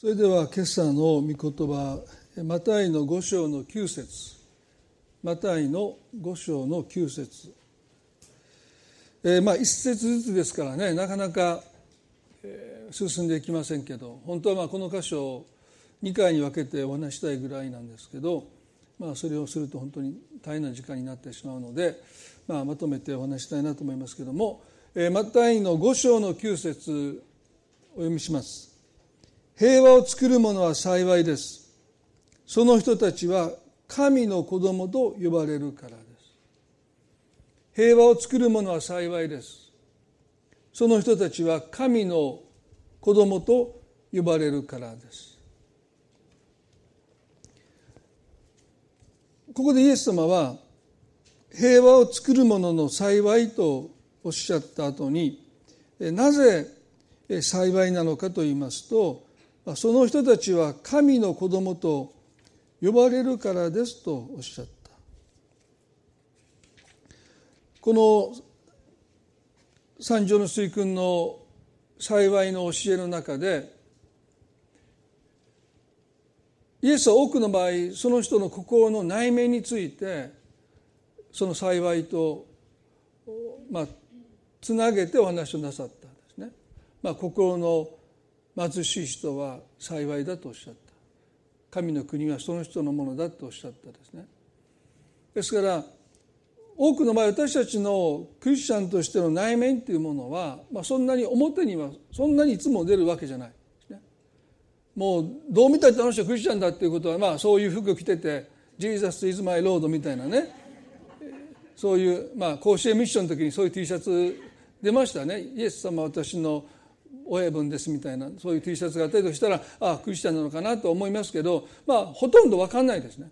それでは今朝の御言葉マタイの五章の九節マタイの五章の九節えー、まあ一節ずつですからねなかなか、えー、進んでいきませんけど本当はまあこの箇所を2回に分けてお話したいぐらいなんですけど、まあ、それをすると本当に大変な時間になってしまうので、まあ、まとめてお話したいなと思いますけども、えー、マタイの五章の九節お読みします。平和を作る者は幸いです。その人たちは神の子供と呼ばれるからです。平和を作る者は幸いです。その人たちは神の子供と呼ばれるからです。ここでイエス様は平和を作る者の幸いとおっしゃった後になぜ幸いなのかと言いますとその人たちは神の子供と呼ばれるからですとおっしゃったこの三条の水訓の幸いの教えの中でイエスは多くの場合その人の心の内面についてその幸いとまあつなげてお話をなさったんですね。まあ、心の貧しい人は幸いだとおっしゃった。神の国はその人のものだとおっしゃったですね。ですから多くの場合私たちのクリスチャンとしての内面というものは、まあ、そんなに表にはそんなにいつも出るわけじゃない、ね、もうどう見たってあの人はクリスチャンだっていうことは、まあ、そういう服着てて「ジーザス・イズ・マイ・ロード」みたいなね。そういう、まあ、甲子園ミッションの時にそういう T シャツ出ましたね。イエス様私の親分ですみたいなそういう T シャツがあったりとしたらああクリスチャンなのかなと思いますけどまあほとんど分かんないですね。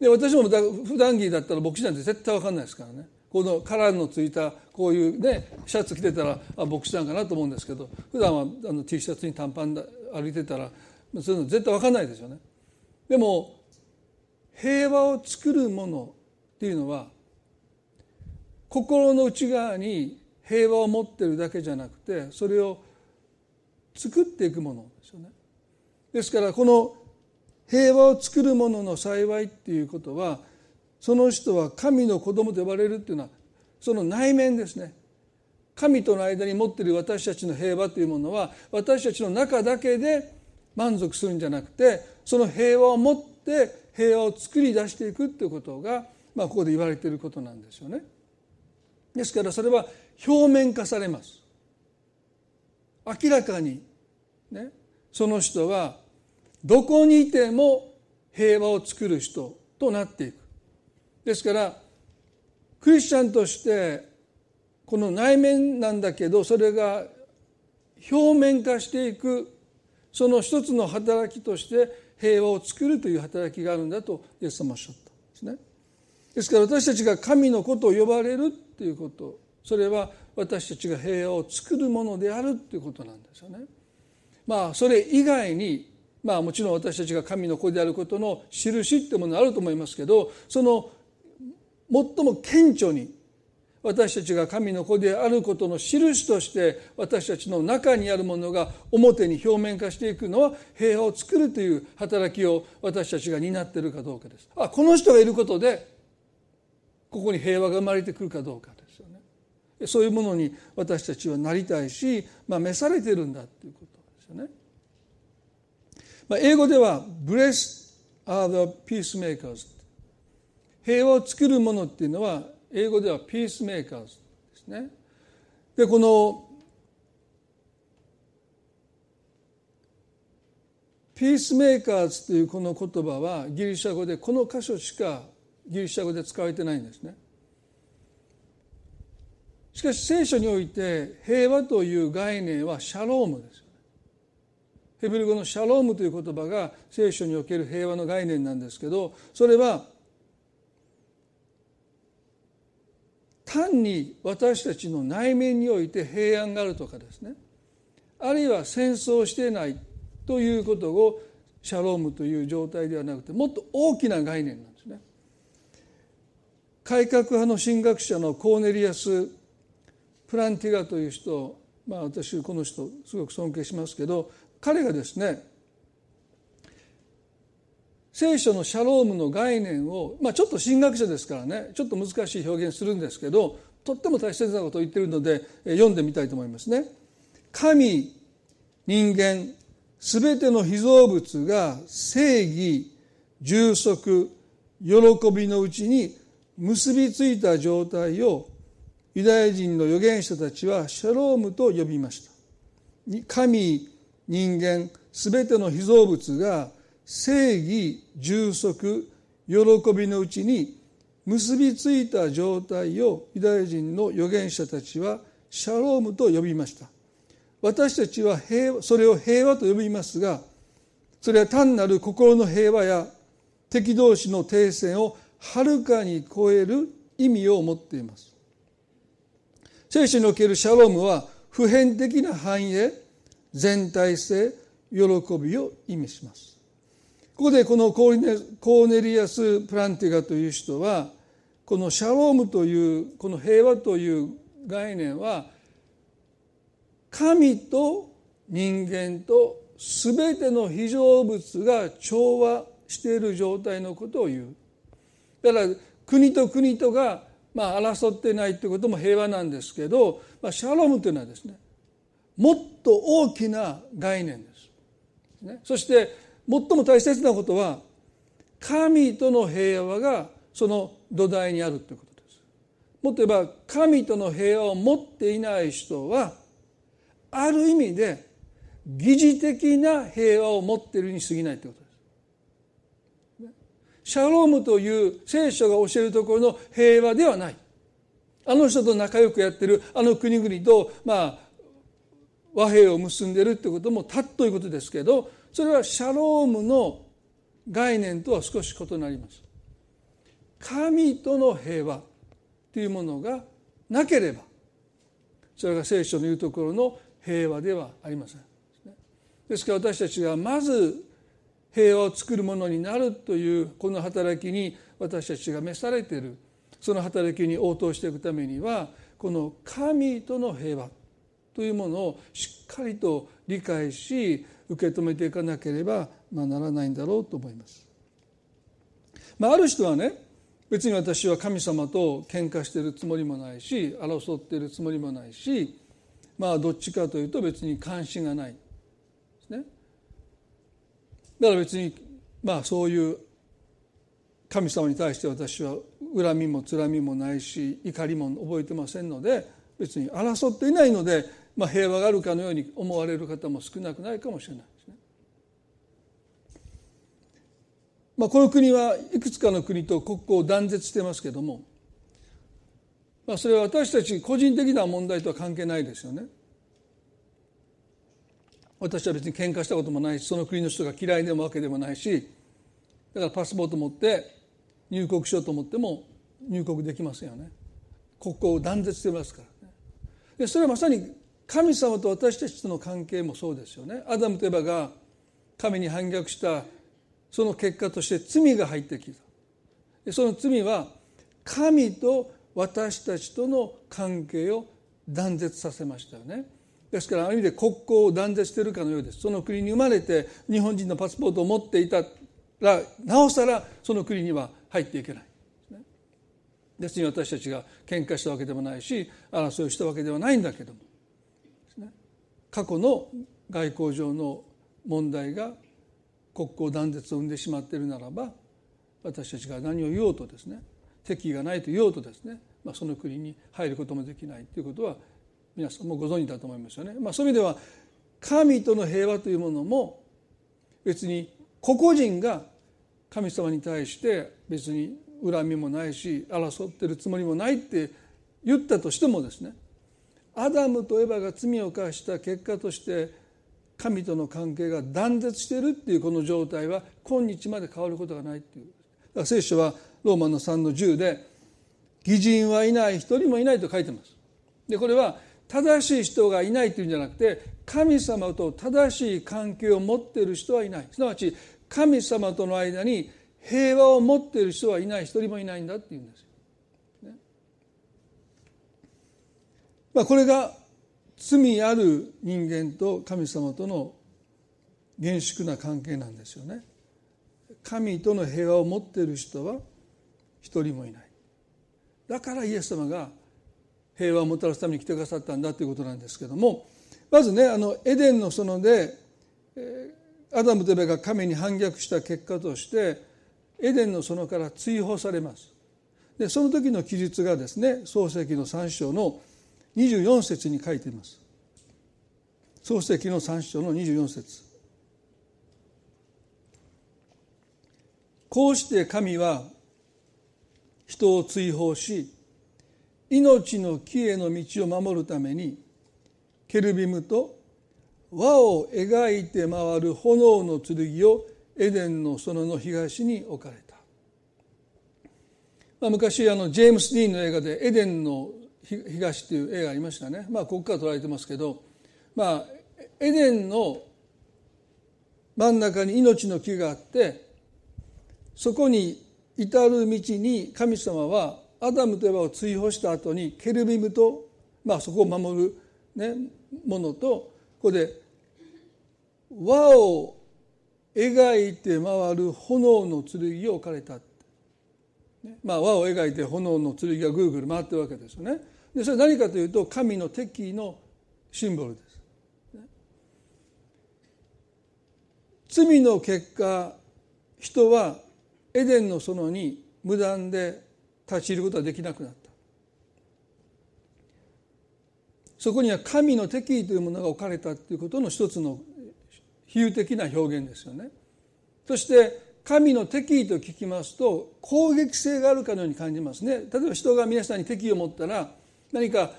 で私も普段着だったら牧師なんて絶対分かんないですからねこのカラーのついたこういうねシャツ着てたらあ牧師なんかなと思うんですけど普段はあの T シャツに短パンで歩いてたらそういうの絶対分かんないですよね。でも平和を作るものっていうのは心の内側に平和を持ってるだけじゃなくてそれを作っていくものですよね。ですからこの平和を作るものの幸いっていうことはその人は神の子供と呼ばれるっていうのはその内面ですね。神との間に持っている私たちの平和というものは私たちの中だけで満足するんじゃなくてその平和を持って平和を作り出していくということが、まあ、ここで言われていることなんですよね。ですからそれは表面化されます。明らかに、ね、その人はどこにいても平和を作る人となっていく。ですからクリスチャンとしてこの内面なんだけどそれが表面化していくその一つの働きとして平和を作るという働きがあるんだとイエス様おっしゃったんですね。ですから私たちが神のことを呼ばれるということそれは私たちが平和を作るものであるということなんですよね。まあそれ以外にまあもちろん私たちが神の子であることの印ってものあると思いますけどその最も顕著に私たちが神の子であることの印として私たちの中にあるものが表に表面化していくのは平和を作るという働きを私たちが担っているかどうかです。あこの人がいることでここに平和が生まれてくるかどうかそういうものに私たちはなりたいし、まあ、召されてるんだということですよね。まあ、英語では「Blessed are the peacemakers」平和を作るものっていうのは英語では「peacemakers」ですね。でこのピースメーカーズというこの言葉はギリシャ語でこの箇所しかギリシャ語で使われてないんですね。しかし聖書において平和という概念はシャロームですよね。ヘブル語のシャロームという言葉が聖書における平和の概念なんですけどそれは単に私たちの内面において平安があるとかですねあるいは戦争していないということをシャロームという状態ではなくてもっと大きな概念なんですね。改革派の神学者のコーネリアスプランティガという人まあ私この人すごく尊敬しますけど彼がですね聖書のシャロームの概念を、まあ、ちょっと神学者ですからねちょっと難しい表現するんですけどとっても大切なことを言ってるので読んでみたいと思いますね。神人間すべての被造物が正義充足喜びのうちに結びついた状態をユダヤ人の預言者たちはシャロームと呼びました。神人間すべての被造物が正義充足喜びのうちに結びついた状態をユダヤ人の預言者たちはシャロームと呼びました私たちは平それを平和と呼びますがそれは単なる心の平和や敵同士の停戦をはるかに超える意味を持っています聖書におけるシャロームは普遍的な繁栄全体性喜びを意味します。ここでこのコーネリアス・プランティガという人はこのシャロームというこの平和という概念は神と人間と全ての非常物が調和している状態のことを言う。だから国と国とがまあ争ってないということも平和なんですけど、まあ、シャロムというのはですねもっと大きな概念です。ね、そして最も大切なことは神との平和がその土台にあるということです。もっと言えば神との平和を持っていない人はある意味で疑似的な平和を持っているに過ぎないということです。シャロームという聖書が教えるところの平和ではない。あの人と仲良くやってるあの国々とまあ和平を結んでるってこともたっということですけどそれはシャロームの概念とは少し異なります神との平和というものがなければそれが聖書の言うところの平和ではありませんですから私たちがまず平和を作るものになるというこの働きに私たちが召されているその働きに応答していくためにはこの神との平和というものをしっかりと理解し受け止めていかなければならないんだろうと思います。まあ、ある人はね別に私は神様と喧嘩しているつもりもないし争っているつもりもないしまあどっちかというと別に関心がない。だから別にまあそういう神様に対して私は恨みもつらみもないし怒りも覚えてませんので別に争っていないのでまあ、平和があるかのように思われる方も少なくないかもしれないですね。まあ、この国はいくつかの国と国交を断絶してますけども、まあ、それは私たち個人的な問題とは関係ないですよね。私は別に喧嘩したこともないしその国の人が嫌いでもわけでもないしだからパスポート持って入国しようと思っても入国できませんよね。国交を断絶してますからね。でそれはまさに神様と私たちとの関係もそうですよね。アダムとエバが神に反逆したその結果として罪が入ってきた。でその罪は神と私たちとの関係を断絶させましたよね。ですからある意味で国交を断絶しているかのようです。その国に生まれて日本人のパスポートを持っていたらなおさらその国には入っていけない。別に私たちが喧嘩したわけでもないし争いをしたわけではないんだけども。過去の外交上の問題が国交断絶を生んでしまっているならば私たちが何を言おうとですね敵意がないと言おうとですね、まあ、その国に入ることもできないということは皆さんもご存知だと思いますよね。まあ、そういう意味では神との平和というものも別に個々人が神様に対して別に恨みもないし争ってるつもりもないって言ったとしてもですねアダムとエバが罪を犯した結果として神との関係が断絶しているっていうこの状態は今日まで変わることがないっていうだから聖書はローマの3の10で義人はいない一人もいないと書いてますでこれは正しい人がいないというんじゃなくて神様と正しい関係を持っている人はいない。すなわち神様との間に平和を持っている人はいない一人もいないんだっていうんですよ。ね。まあ、これが罪ある人間と神様との厳粛な関係なんですよね。神との平和を持っている人は一人もいない。だからイエス様が平和をもたらすために来てくださったんだということなんですけどもまずねあのエデンの園でアダムとエベが神に反逆した結果としてエデンの園から追放されます。でその時の記述がですね創世記の3章の24節に書いています。創世記の3章の24節。こうして神は人を追放し命の木への道を守るためにケルビムと輪を描いて回る炎の剣をエデンの園の東に置かれた、まあ、昔あのジェームス・ディーンの映画で「エデンの東」という映画ありましたね、まあ、ここから撮られてますけど、まあ、エデンの真ん中に命の木があってそこに至る道に神様はアダムとエバを追放した後にケルビムと、まあ、そこを守る、ね、ものとここで輪を描いて回る炎の剣を置かれた、まあ、輪を描いて炎の剣がぐるぐる回ってるわけですよね。でそれは何かというと神の敵意のシンボルです。罪の結果人はエデンの園に無断で立ち入ることはできなくなった。そこには神の敵意というものが置かれたということの一つの比喩的な表現ですよね。そして神の敵意と聞きますと攻撃性があるかのように感じますね。例えば人が皆さんに敵意を持ったら何か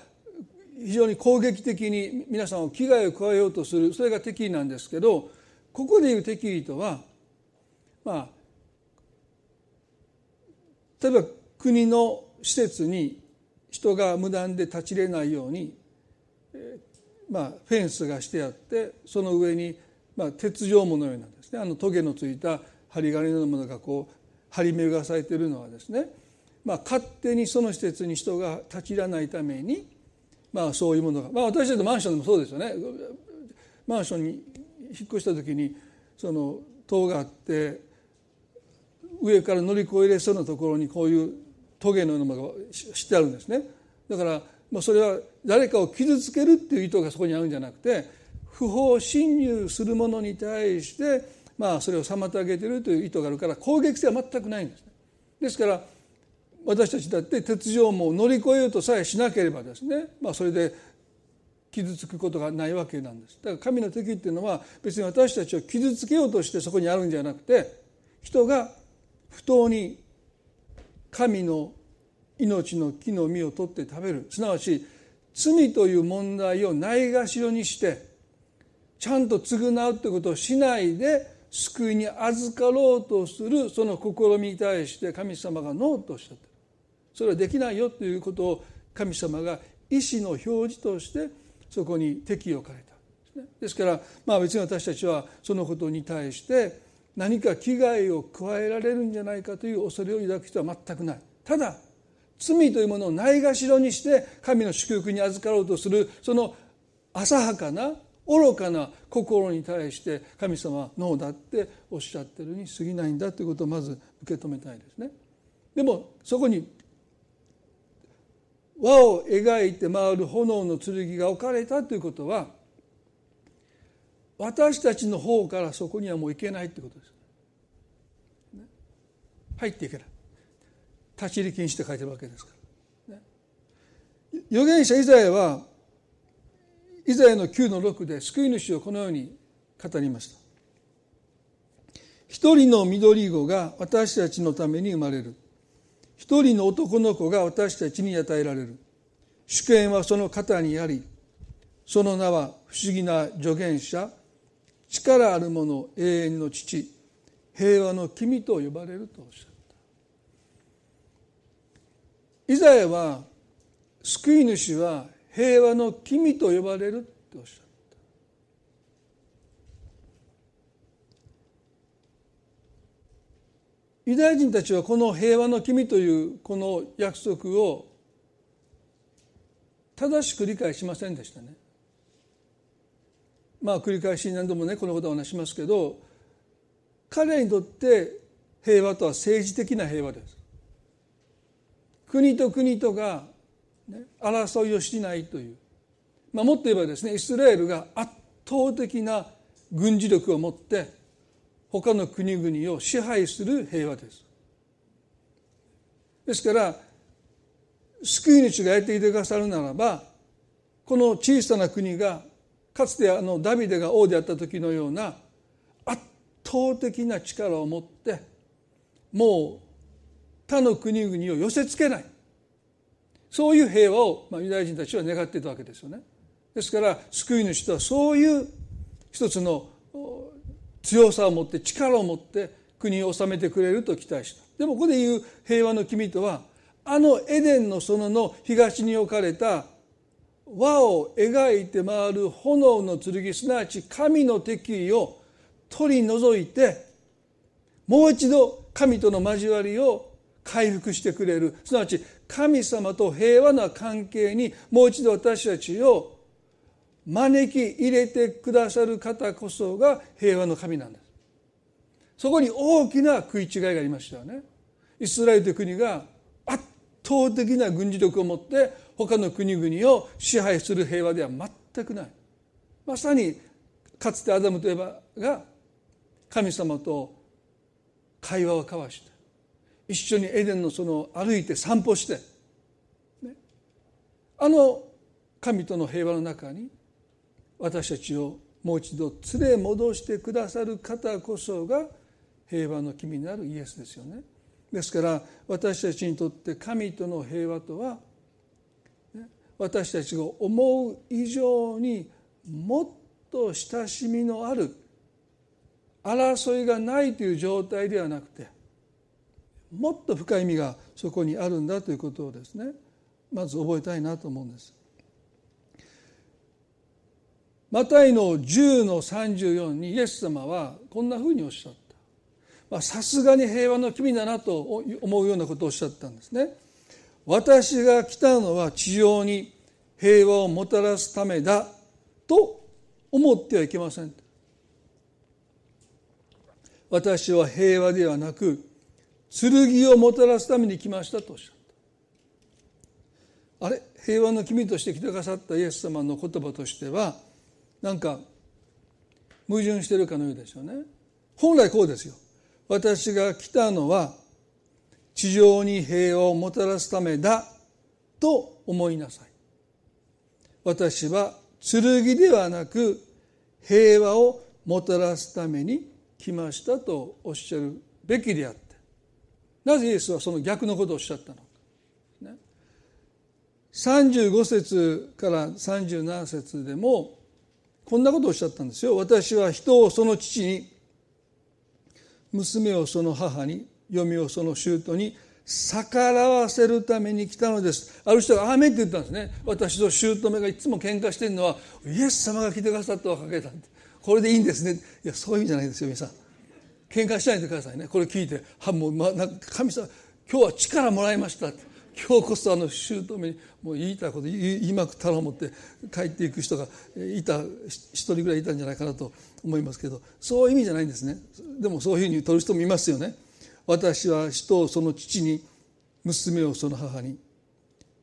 非常に攻撃的に皆さんを危害を加えようとするそれが敵意なんですけどここでいう敵意とはまあ例えば国の施設に人が無断で立ち入れないように、まあ、フェンスがしてあってその上に、まあ、鉄条網のようなですね。あのトゲのついた針金のものがこう張り巡らされているのはですね、まあ、勝手にその施設に人が立ち入らないために、まあ、そういうものが、まあ、私たちのマンションでもそうですよね。マンションに引っ越した時にその塔があって上から乗り越えれそうなところにこういうトゲのようなものがしてあるんですね。だからまあそれは誰かを傷つけるっていう意図がそこにあるんじゃなくて不法侵入する者に対してまあそれを妨げてるという意図があるから攻撃性は全くないんですね。ですから私たちだって鉄条網を乗り越えようとさえしなければですね、まあ、それで傷つくことがないわけなんです。だから神の敵っていうのは別に私たちを傷つけようとしてそこにあるんじゃなくて人が不当に神の命の木の実を取って食べる。すなわち罪という問題をないがしろにしてちゃんと償うということをしないで救いに預かろうとするその試みに対して神様がノーとおっしゃってる。それはできないよということを神様が意思の表示としてそこに適をかれた。ですからまあ別に私たちはそのことに対して何か危害を加えられるんじゃないかという恐れを抱く人は全くないただ罪というものをないがしろにして神の祝福に預かろうとするその浅はかな愚かな心に対して神様はノーだっておっしゃってるに過ぎないんだということをまず受け止めたいですね。でもそこに輪を描いて回る炎の剣が置かれたということは私たちの方からそこにはもう行けないってことです。入っていけない。立ち入り禁止って書いてるわけですから、ね、預言者イザヤはイザヤの9の6で救い主をこのように語りました。一人の緑子が私たちのために生まれる。一人の男の子が私たちに与えられる。主権はその肩にありその名は不思議な助言者力ある者永遠の父平和の君と呼ばれるとおっしゃったイザヤは救い主は平和の君と呼ばれるっておっしゃったユダヤ人たちはこの平和の君というこの約束を正しく理解しませんでしたね。まあ繰り返し何度もねこのことを話しますけど彼にとって平和とは政治的な平和です。国と国とが、ね、争いをしないという、まあ、もっと言えばですねイスラエルが圧倒的な軍事力を持って他の国々を支配する平和です。ですから救い主がやっていてくださるならばこの小さな国がかつてあのダビデが王であった時のような圧倒的な力を持ってもう他の国々を寄せつけないそういう平和を、まあ、ユダヤ人たちは願っていたわけですよね。ですから救い主とはそういう一つの強さを持って力を持って国を治めてくれると期待したでもここで言う平和の君とはあのエデンの園の東に置かれた輪を描いて回る炎の剣すなわち神の敵意を取り除いてもう一度神との交わりを回復してくれるすなわち神様と平和な関係にもう一度私たちを招き入れてくださる方こそが平和の神なんです。そこに大きな食い違いがありましたよね。イスラエルという国が圧倒的な軍事力を持って他の国々を支配する平和では全くない。まさにかつてアダムとエバが神様と会話を交わして一緒にエデンのその歩いて散歩して、ね、あの神との平和の中に私たちをもう一度連れ戻してくださる方こそが平和の君になるイエスですよね。ですから私たちにとって神との平和とは私たちが思う以上にもっと親しみのある争いがないという状態ではなくてもっと深い意味がそこにあるんだということをですねまず覚えたいなと思うんです。マタイの10の34にイエス様はこんなふうにおっしゃったさすがに平和の君だなと思うようなことをおっしゃったんですね。私が来たのは地上に平和をもたらすためだと思ってはいけません。私は平和ではなく剣をもたらすために来ましたとおっしゃった。あれ？平和の君として来てくださったイエス様の言葉としてはなんか矛盾してるかのようですよね。本来こうですよ。私が来たのは地上に平和をもたらすためだと思いなさい。私は剣ではなく平和をもたらすために来ましたとおっしゃるべきであってなぜイエスはその逆のことをおっしゃったのか、ね、35節から37節でもこんなことをおっしゃったんですよ。私は人をその父に娘をその母に嫁をその舅に逆らわせるために来たのです。ある人が「アーメン」って言ったんですね。私と姑がいつも喧嘩してるのはイエス様が来てくださったおかげだこれでいいんですね。いやそういう意味じゃないですよ皆さん。喧嘩しないでくださいね。これ聞いて。はもう、ま、なんか神様今日は力もらいました今日こそあの姑にもう言いたいこと言いまくったら思って帰っていく人がいた一人ぐらいいたんじゃないかなと思いますけど。そういう意味じゃないんですね。でもそういうふうに取る人もいますよね。私は人をその父に娘をその母に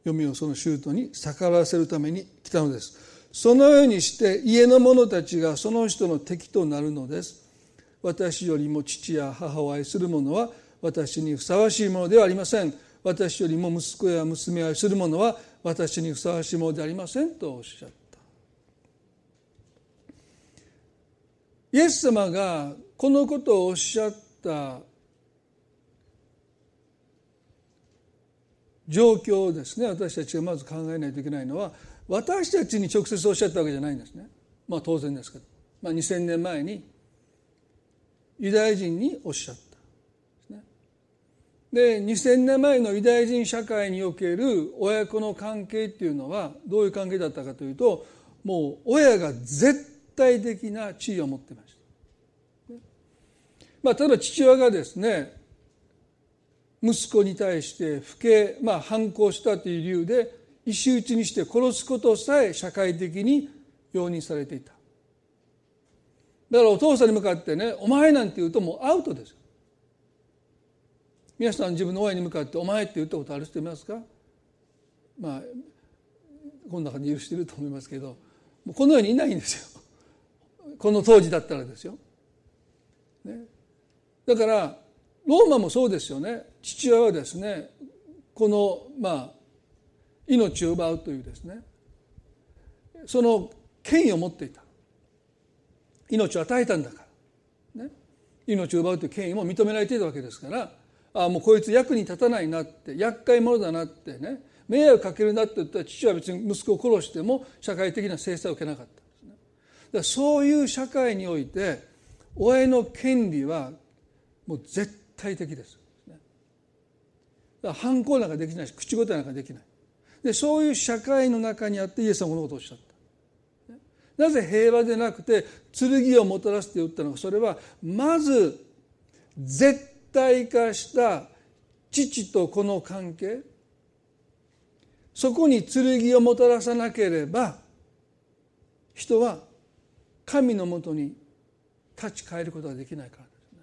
嫁をその舅に逆らわせるために来たのです。そのようにして家の者たちがその人の敵となるのです。私よりも父や母を愛する者は私にふさわしいものではありません。私よりも息子や娘を愛する者は私にふさわしいものではありませんとおっしゃった。イエス様がこのことをおっしゃった状況をですね。私たちがまず考えないといけないのは私たちに直接おっしゃったわけじゃないんですね。まあ当然ですけど、まあ、2,000年前にユダヤ人におっしゃったで2,000年前のユダヤ人社会における親子の関係っていうのはどういう関係だったかというともう親が絶対的な地位を持ってました。まあ、例えば父親がですね息子に対して不敬、まあ、反抗したという理由で石打ちにして殺すことさえ社会的に容認されていた。だからお父さんに向かってね「お前」なんて言うともうアウトです。皆さん自分の親に向かって「お前」って言ったことある人いますか？まあこの中にいる人いると思いますけどもうこの世にいないんですよ。この当時だったらですよ。ね、だからローマもそうですよね。父親はですねこのまあ命を奪うというですね。その権威を持っていた。命を与えたんだから、ね、命を奪うという権威も認められていたわけですから。ああもうこいつ役に立たないなって厄介者だなってね。迷惑かけるなって言ったら父は別に息子を殺しても社会的な制裁を受けなかったんですね。だからそういう社会において親の権利はもう絶対対的です。だから反抗なんかできないし口答えなんかできない。でそういう社会の中にあってイエスはこのことをおっしゃった。なぜ平和でなくて剣をもたらすって言ったのかそれはまず絶体化した父と子の関係そこに剣をもたらさなければ人は神のもとに立ち返ることができないからですね。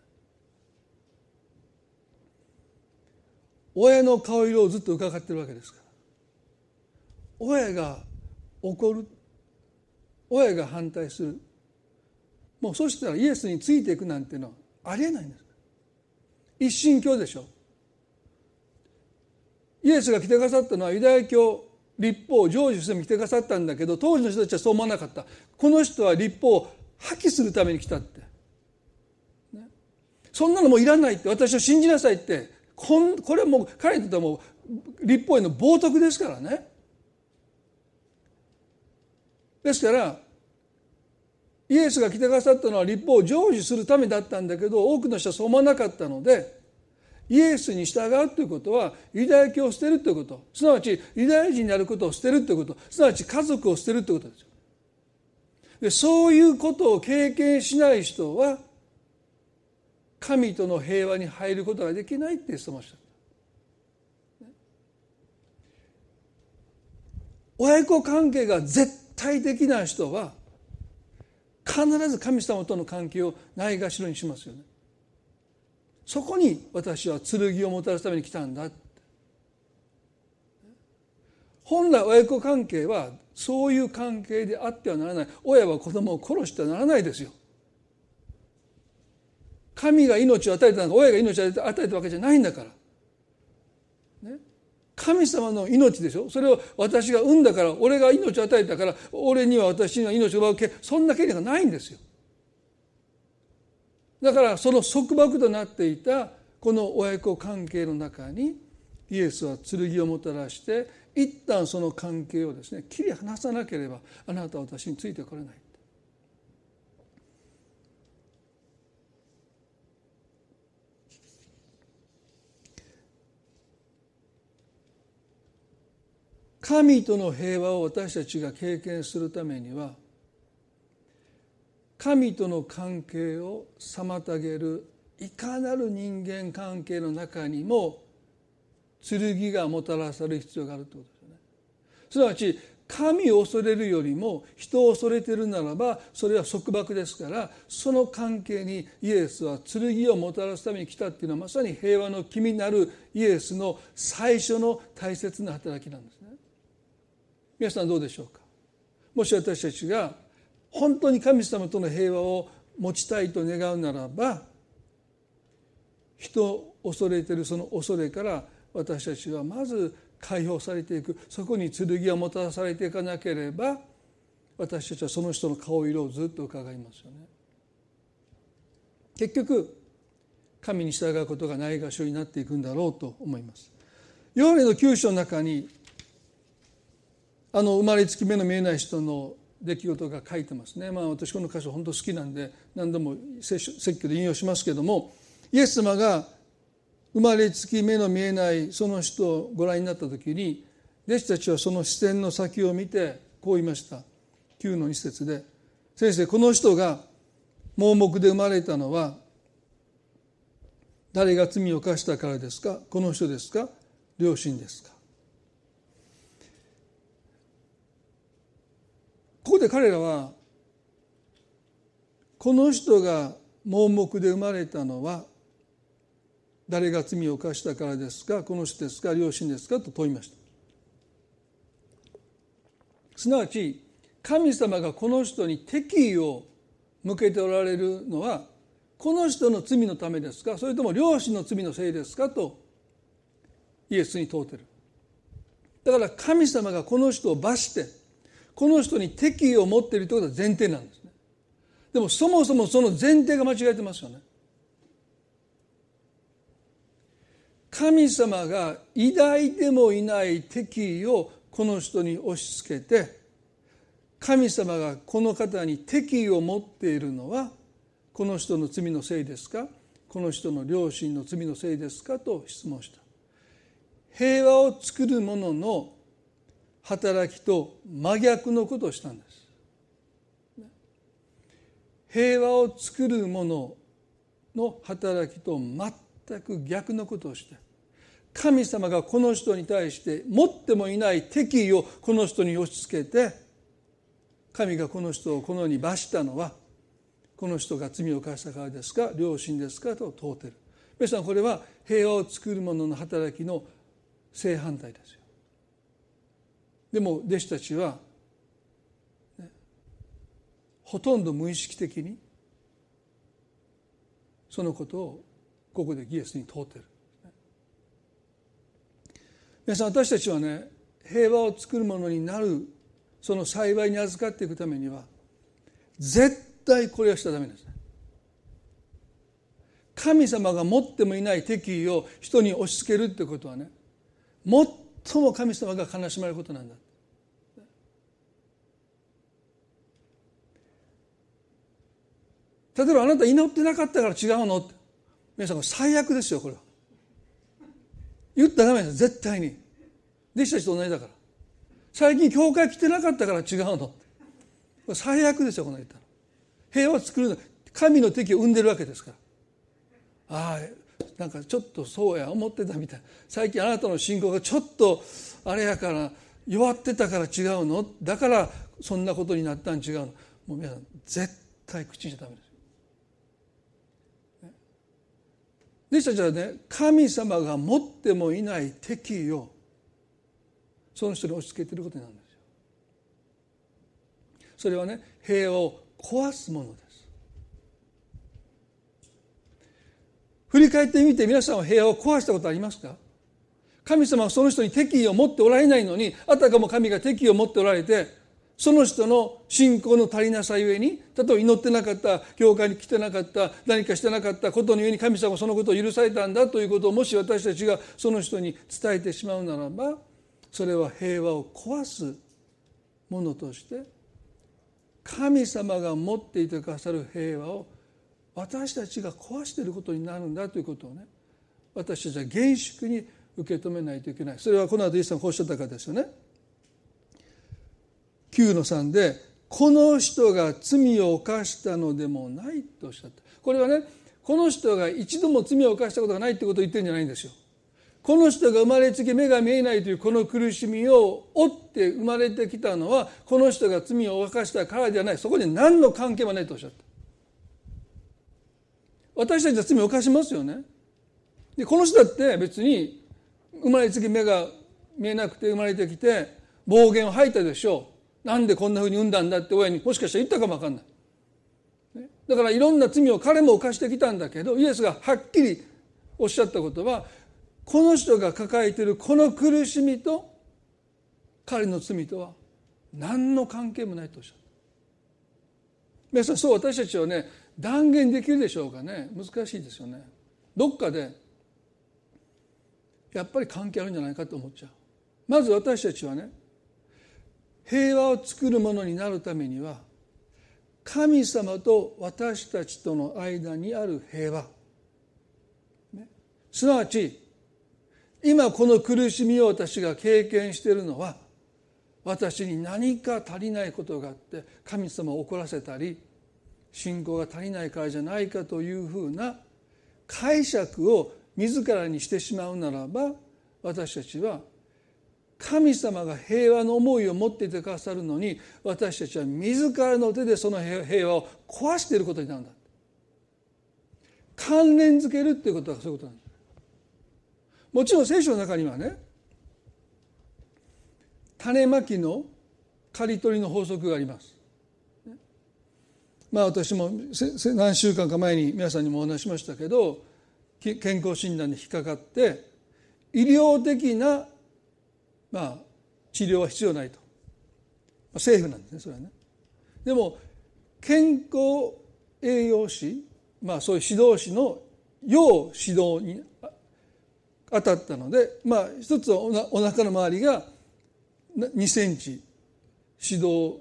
親の顔色をずっと伺ってるわけですから。親が怒る親が反対する。もうそしたらイエスについていくなんていうのはありえないんです。一神教でしょ。イエスが来てくださったのはユダヤ教立法を成就しても来てくださったんだけど当時の人たちはそう思わなかった。この人は立法を破棄するために来たって、ね、そんなのもういらないって。私を信じなさいってこんこれはもう彼にとってはもう立法への冒涜ですからね。ですからイエスが来てくださったのは立法を成就するためだったんだけど多くの人はそう思わなかったのでイエスに従うということはユダヤ教を捨てるということ。すなわちユダヤ人になることを捨てるということ。すなわち家族を捨てるということですよ。でそういうことを経験しない人は神との平和に入ることができないって言ってました親子関係が絶対的な人は必ず神様との関係をないがしろにしますよね。そこに私は剣をもたらすために来たんだ本来親子関係はそういう関係であってはならない。親は子供を殺してはならないですよ。神が命を与えたのか親が命を与えたわけじゃないんだから。ね。神様の命でしょ？それを私が産んだから俺が命を与えたから俺には私には命を奪うけそんな権利がないんですよ。だからその束縛となっていたこの親子関係の中にイエスは剣をもたらして一旦その関係をですね切り離さなければあなたは私についてこれない。神との平和を私たちが経験するためには神との関係を妨げるいかなる人間関係の中にも剣がもたらされる必要があるということですよね。すなわち神を恐れるよりも人を恐れているならばそれは束縛ですからその関係にイエスは剣をもたらすために来たっていうのはまさに平和の君なるイエスの最初の大切な働きなんです。皆さんどうでしょうか？もし私たちが本当に神様との平和を持ちたいと願うならば人を恐れているその恐れから私たちはまず解放されていくそこに剣をもたらされていかなければ私たちはその人の顔色をずっと伺いますよね。結局神に従うことがないがしろになっていくんだろうと思います。ヨーレの九章の中にあの生まれつき目の見えない人の出来事が書いてますね。まあ私この箇所本当好きなんで何度も説教で引用しますけどもイエス様が生まれつき目の見えないその人をご覧になった時に弟子たちはその視線の先を見てこう言いました。9の一節で「先生この人が盲目で生まれたのは誰が罪を犯したからですか？この人ですか？両親ですか？こで彼らはこの人が盲目で生まれたのは誰が罪を犯したからですかこの人ですか両親ですかと問いました。すなわち神様がこの人に敵意を向けておられるのはこの人の罪のためですかそれとも両親の罪のせいですかとイエスに問うてる。だから神様がこの人を罰してこの人に敵意を持っているということは前提なんですね。でもそもそもその前提が間違えてますよね。神様が偉大でもいない敵意をこの人に押し付けて神様がこの方に敵意を持っているのはこの人の罪のせいですか？この人の両親の罪のせいですか？と質問した。平和を作る者の働きと真逆のことをしたんです。平和を作る者の働きと全く逆のことをして神様がこの人に対して持ってもいない敵意をこの人に押し付けて神がこの人をこの世に罰したのはこの人が罪を犯したからですか良心ですかと問うてる。皆さんこれは平和を作る者の働きの正反対ですよ。でも弟子たちは、ね、ほとんど無意識的にそのことをここでイエスに問うてる。皆さん私たちはね平和を作るものになるその幸いに預かっていくためには絶対これはしちゃダメです。ね神様が持ってもいない敵意を人に押し付けるってことはね最も神様が悲しまれることなんだ。例えばあなた祈ってなかったから違うの？って皆さん最悪ですよこれは。言ったらダメです絶対に。弟子たちと同じだから。最近教会来てなかったから違うの？これ最悪ですよこの言ったら平和を作るの。神の敵を生んでるわけですから。ああなんかちょっとそうや思ってたみたい。最近あなたの信仰がちょっとあれやから弱ってたから違うの？だからそんなことになったん違うの？もう皆さん絶対口にしちゃダメです弟子たちはね。神様が持ってもいない敵意をその人に押し付けてることになるんですよそれはね。平和を壊すものです振り返ってみて皆さんは部屋を壊したことありますか神様はその人に敵意を持っておられないのにあたかも神が敵意を持っておられてその人の信仰の足りなさゆえに例えば祈ってなかった教会に来てなかった何かしてなかったことのゆえに神様はそのことを許されたんだということをもし私たちがその人に伝えてしまうならばそれは平和を壊すものとして神様が持っていてくださる平和を私たちが壊していることになるんだということをね私たちは厳粛に受け止めないといけないそれはこの後イエスさんこうおっしゃったからですよね。9の3で「この人が罪を犯したのでもない」とおっしゃったこれはねこの人が一度も罪を犯したことがないってことを言ってるんじゃないんですよ。この人が生まれつき目が見えないというこの苦しみを負って生まれてきたのはこの人が罪を犯したからではないそこに何の関係もないとおっしゃった私たちは罪を犯しますよね。でこの人だって別に生まれつき目が見えなくて生まれてきて暴言を吐いたでしょう。なんでこんなふうに産んだんだって親にもしかしたら言ったかも分かんない。だからいろんな罪を彼も犯してきたんだけどイエスがはっきりおっしゃったことはこの人が抱えているこの苦しみと彼の罪とは何の関係もないとおっしゃる皆さんそう私たちはね断言できるでしょうかね。難しいですよね。どっかでやっぱり関係あるんじゃないかと思っちゃう。まず私たちはね平和を作るものになるためには神様と私たちとの間にある平和、ね、すなわち今この苦しみを私が経験しているのは私に何か足りないことがあって神様を怒らせたり信仰が足りないからじゃないかというふうな解釈を自らにしてしまうならば私たちは神様が平和の思いを持っていてくださるのに私たちは自らの手でその平和を壊していることになるんだ関連づけるっていうことはそういうことなんですもちろん聖書の中にはね種まきの刈り取りの法則があります。まあ私も何週間か前に皆さんにもお話しましたけど健康診断に引っかかって医療的なまあ治療は必要ないとまあ政府なんですねそれはね。でも健康栄養士まあそういう指導士の要指導に当たったのでまあ一つはおなお腹の周りが2センチ指導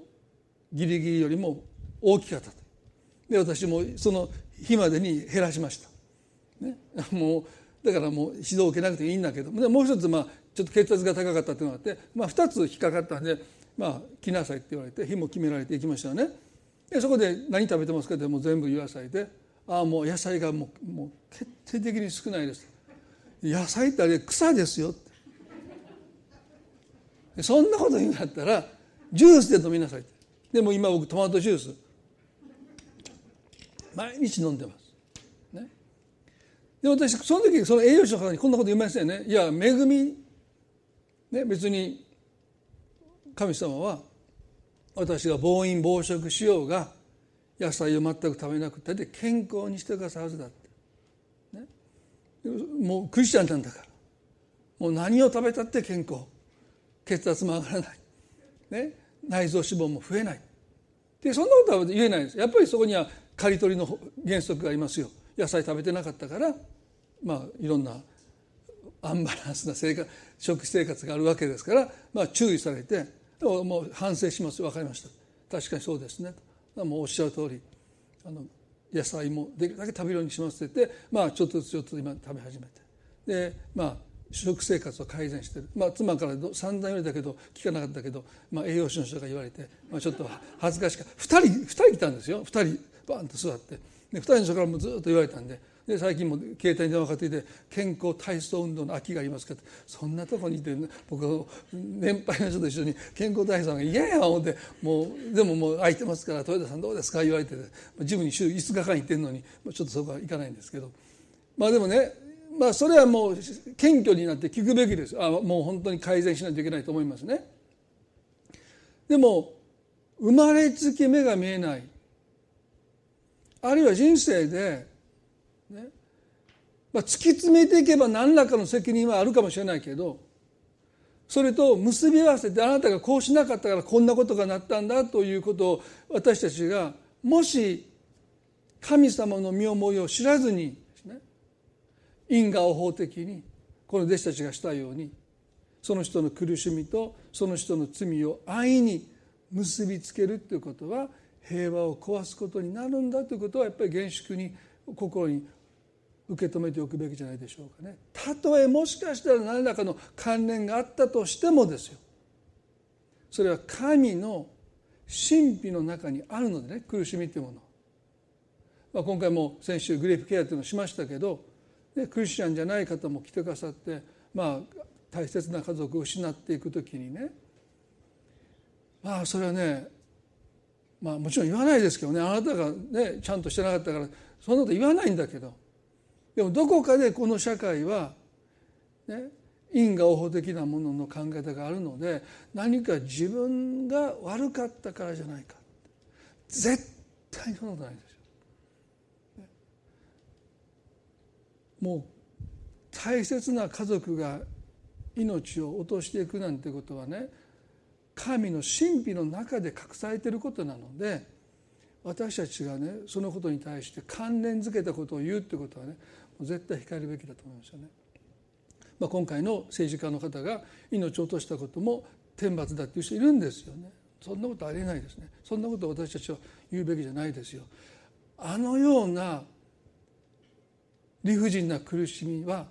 ギリギリよりも大きかったで私もその日までに減らしました、ね、もうだからもう指導を受けなくていいんだけど。もう一つまあちょっと血圧が高かったっていうのがあって、まあ、2つ引っかかったんでまあ来なさいって言われて日も決められていきましたよね。でそこで何食べてますかってもう全部野菜で。ああもう野菜がもうもう決定的に少ないです。野菜ってあれ草ですよそんなこと言うんだったらジュースで飲みなさいでも今僕トマトジュース毎日飲んでます。ね、で私その時その栄養士の方にこんなこと言いましたよね。いや恵み、ね、別に神様は私が暴飲暴食しようが野菜を全く食べなくて健康にしてくださるはずだって、ね、もうクリスチャンなんだから。もう何を食べたって健康。血圧も上がらない、ね、内臓脂肪も増えない。でそんなことは言えないです。やっぱりそこには刈り取りの原則がありますよ。野菜食べてなかったからまあいろんなアンバランスな生活食生活があるわけですから、まあ、注意されてもう反省します。分かりました。確かにそうですね。ともうおっしゃる通りあの野菜もできるだけ食べるようにしますって言って、まあ、ちょっとずつちょっと今食べ始めて。でまあ食生活を改善してる、まあ、妻から散々言われたけど聞かなかったけど、まあ、栄養士の人が言われて、まあ、ちょっと恥ずかしか2人2人来たんですよ。2人。バンと座ってで2人の人からもずっと言われたんでで最近も携帯に電話かけて健康体操運動の秋がありますかってそんなとこにいて僕は年配の人と一緒に健康体操が嫌や思ってもうでももう空いてますから豊田さんどうですか？言われてジムに週5日間行ってるのにちょっとそこは行かないんですけど。まあでもねまあそれはもう謙虚になって聞くべきです。あもう本当に改善しないといけないと思いますね。でも生まれつき目が見えない。あるいは人生で、ねまあ、突き詰めていけば何らかの責任はあるかもしれないけどそれと結び合わせてあなたがこうしなかったからこんなことがなったんだということを私たちがもし神様の身思いを知らずにね因果応報的にこの弟子たちがしたようにその人の苦しみとその人の罪を安易に結びつけるということは平和を壊すことになるんだということはやっぱり厳粛に心に受け止めておくべきじゃないでしょうかね。たとえもしかしたら何らかの関連があったとしてもですよ。それは神の神秘の中にあるのでね。苦しみというもの、まあ、今回も先週グレープケアというのをしましたけどでクリスチャンじゃない方も来てくださってまあ大切な家族を失っていく時にね。まあそれはねまあもちろん言わないですけどね。あなたがねちゃんとしてなかったからそんなこと言わないんだけど。でもどこかでこの社会はね因果応報的なものの考え方があるので何か自分が悪かったからじゃないか。絶対そんなことないですよ。もう大切な家族が命を落としていくなんてことはね神の神秘の中で隠されていることなので私たちがねそのことに対して関連づけたことを言うってことはね絶対控えるべきだと思いますよね。まあ、今回の政治家の方が命を落としたことも天罰だっていう人いるんですよね。そんなことありえないですね。そんなこと私たちは言うべきじゃないですよ。あのような理不尽な苦しみは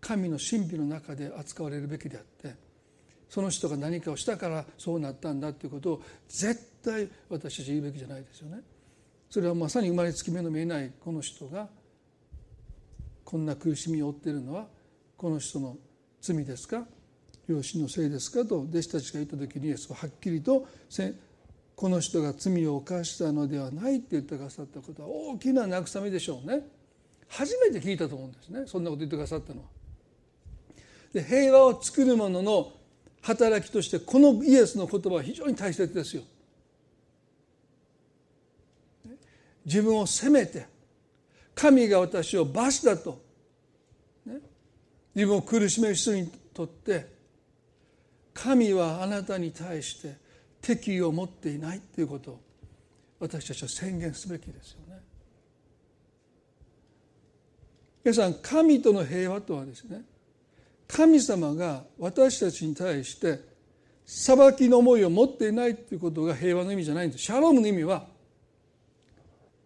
神の神秘の中で扱われるべきであってその人が何かをしたからそうなったんだということを絶対私たち言うべきじゃないですよね。それはまさに生まれつき目の見えないこの人がこんな苦しみを負っているのはこの人の罪ですか両親のせいですかと弟子たちが言った時にイエスははっきりとこの人が罪を犯したのではないって言ってくださったことは大きな慰めでしょうね初めて聞いたと思うんですねそんなこと言ってくださったのは。で平和を作る者の働きとしてこのイエスの言葉は非常に大切ですよ。自分を責めて神が私を罰だと、ね、自分を苦しめる人にとって神はあなたに対して敵意を持っていないということを私たちは宣言すべきですよね。皆さん神との平和とはですね神様が私たちに対して裁きの思いを持っていないということが平和の意味じゃないんです。シャロームの意味は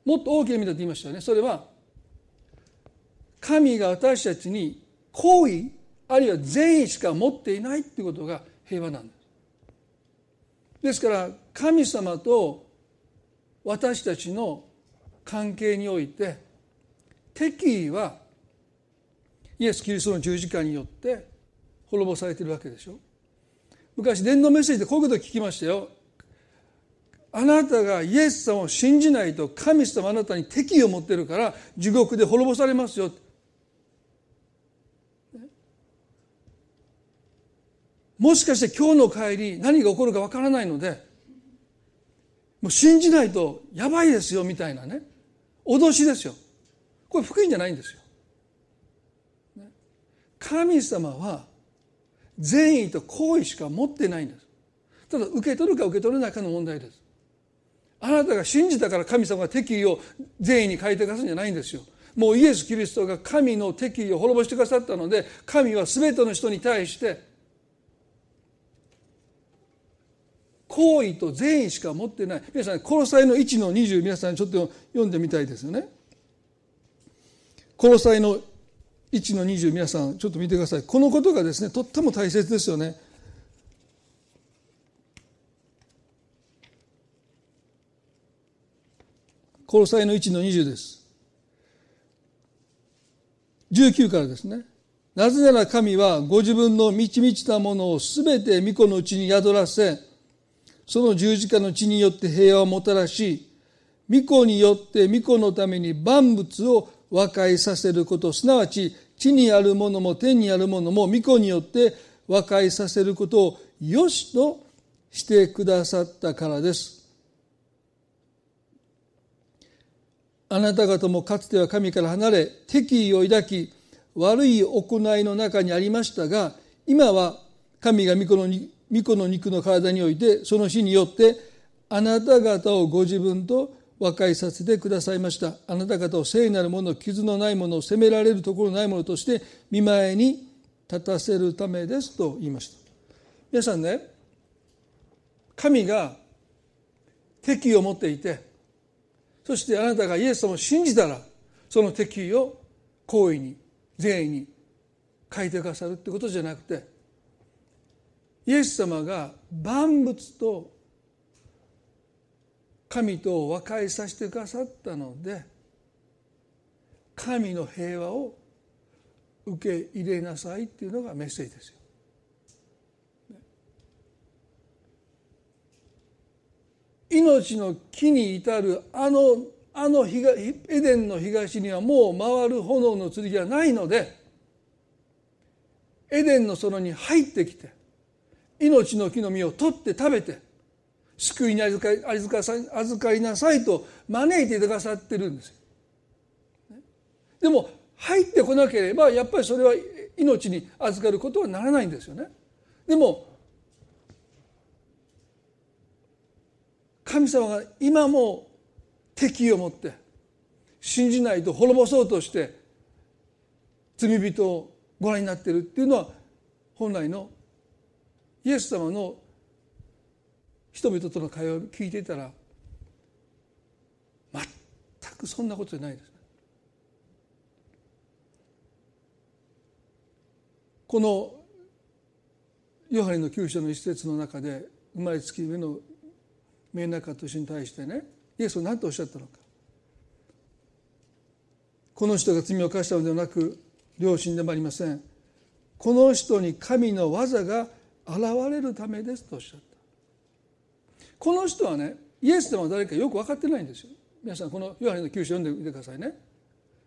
もっと大きな意味だと言いましたよね。それは神が私たちに好意あるいは善意しか持っていないということが平和なんですですから神様と私たちの関係において敵意はイエス・キリストの十字架によって滅ぼされてるわけでしょ。昔伝道メッセージでこういうことを聞きましたよ。あなたがイエス様を信じないと神様あなたに敵意を持ってるから地獄で滅ぼされますよ。もしかして今日の帰り何が起こるかわからないのでもう信じないとやばいですよみたいなね。脅しですよ。これ福音じゃないんですよ。神様は善意と好意しか持ってないんです。ただ受け取るか受け取れないかの問題です。あなたが信じたから神様が敵意を善意に変えてくださるんじゃないんですよ。もうイエス・キリストが神の敵意を滅ぼしてくださったので神は全ての人に対して好意と善意しか持ってない。皆さん殺さいの1の20皆さんちょっと読んでみたいですよね。殺さいの1の20皆さんちょっと見てください。このことがですねとっても大切ですよね。殺さいの1の20です。19からですね。なぜなら神はご自分の満ち満ちたものを全て御子のうちに宿らせその十字架の血によって平和をもたらし御子によって御子のために万物を和解させることすなわち地にあるものも天にあるものも御子によって和解させることをよしとしてくださったからです。あなた方もかつては神から離れ敵意を抱き悪い行いの中にありましたが今は神が御子の御子の肉の体においてその死によってあなた方をご自分と和解させてくださいました。あなた方を聖なるもの傷のないものを責められるところないものとして見舞いに立たせるためですと言いました。皆さんね神が敵意を持っていてそしてあなたがイエス様を信じたらその敵意を好意に善意に変えてくださるってことじゃなくてイエス様が万物と神と和解させてくださったので神の平和を受け入れなさいっていうのがメッセージですよ。命の木に至るあのあのエデンの東にはもう回る炎の剣はないのでエデンの園に入ってきて命の木の実を取って食べて救いに預かり預か預かりなさいと招いてくださってるんですよ。でも入ってこなければやっぱりそれは命に預かることはならないんですよね。でも神様が今も敵意を持って信じないと滅ぼそうとして罪人をご覧になってるっていうのは本来のイエス様の人々との会話を聞いていたら全くそんなことじゃないです。このヨハネの九章の一節の中で生まれつき目の見えなかった人に対してねイエスは何とおっしゃったのか。この人が罪を犯したのではなく両親でもありません。この人に神の技が現れるためですとおっしゃった。この人はねイエス様は誰かよく分かってないんですよ。皆さんこのヨハネの九章読んでみてくださいね。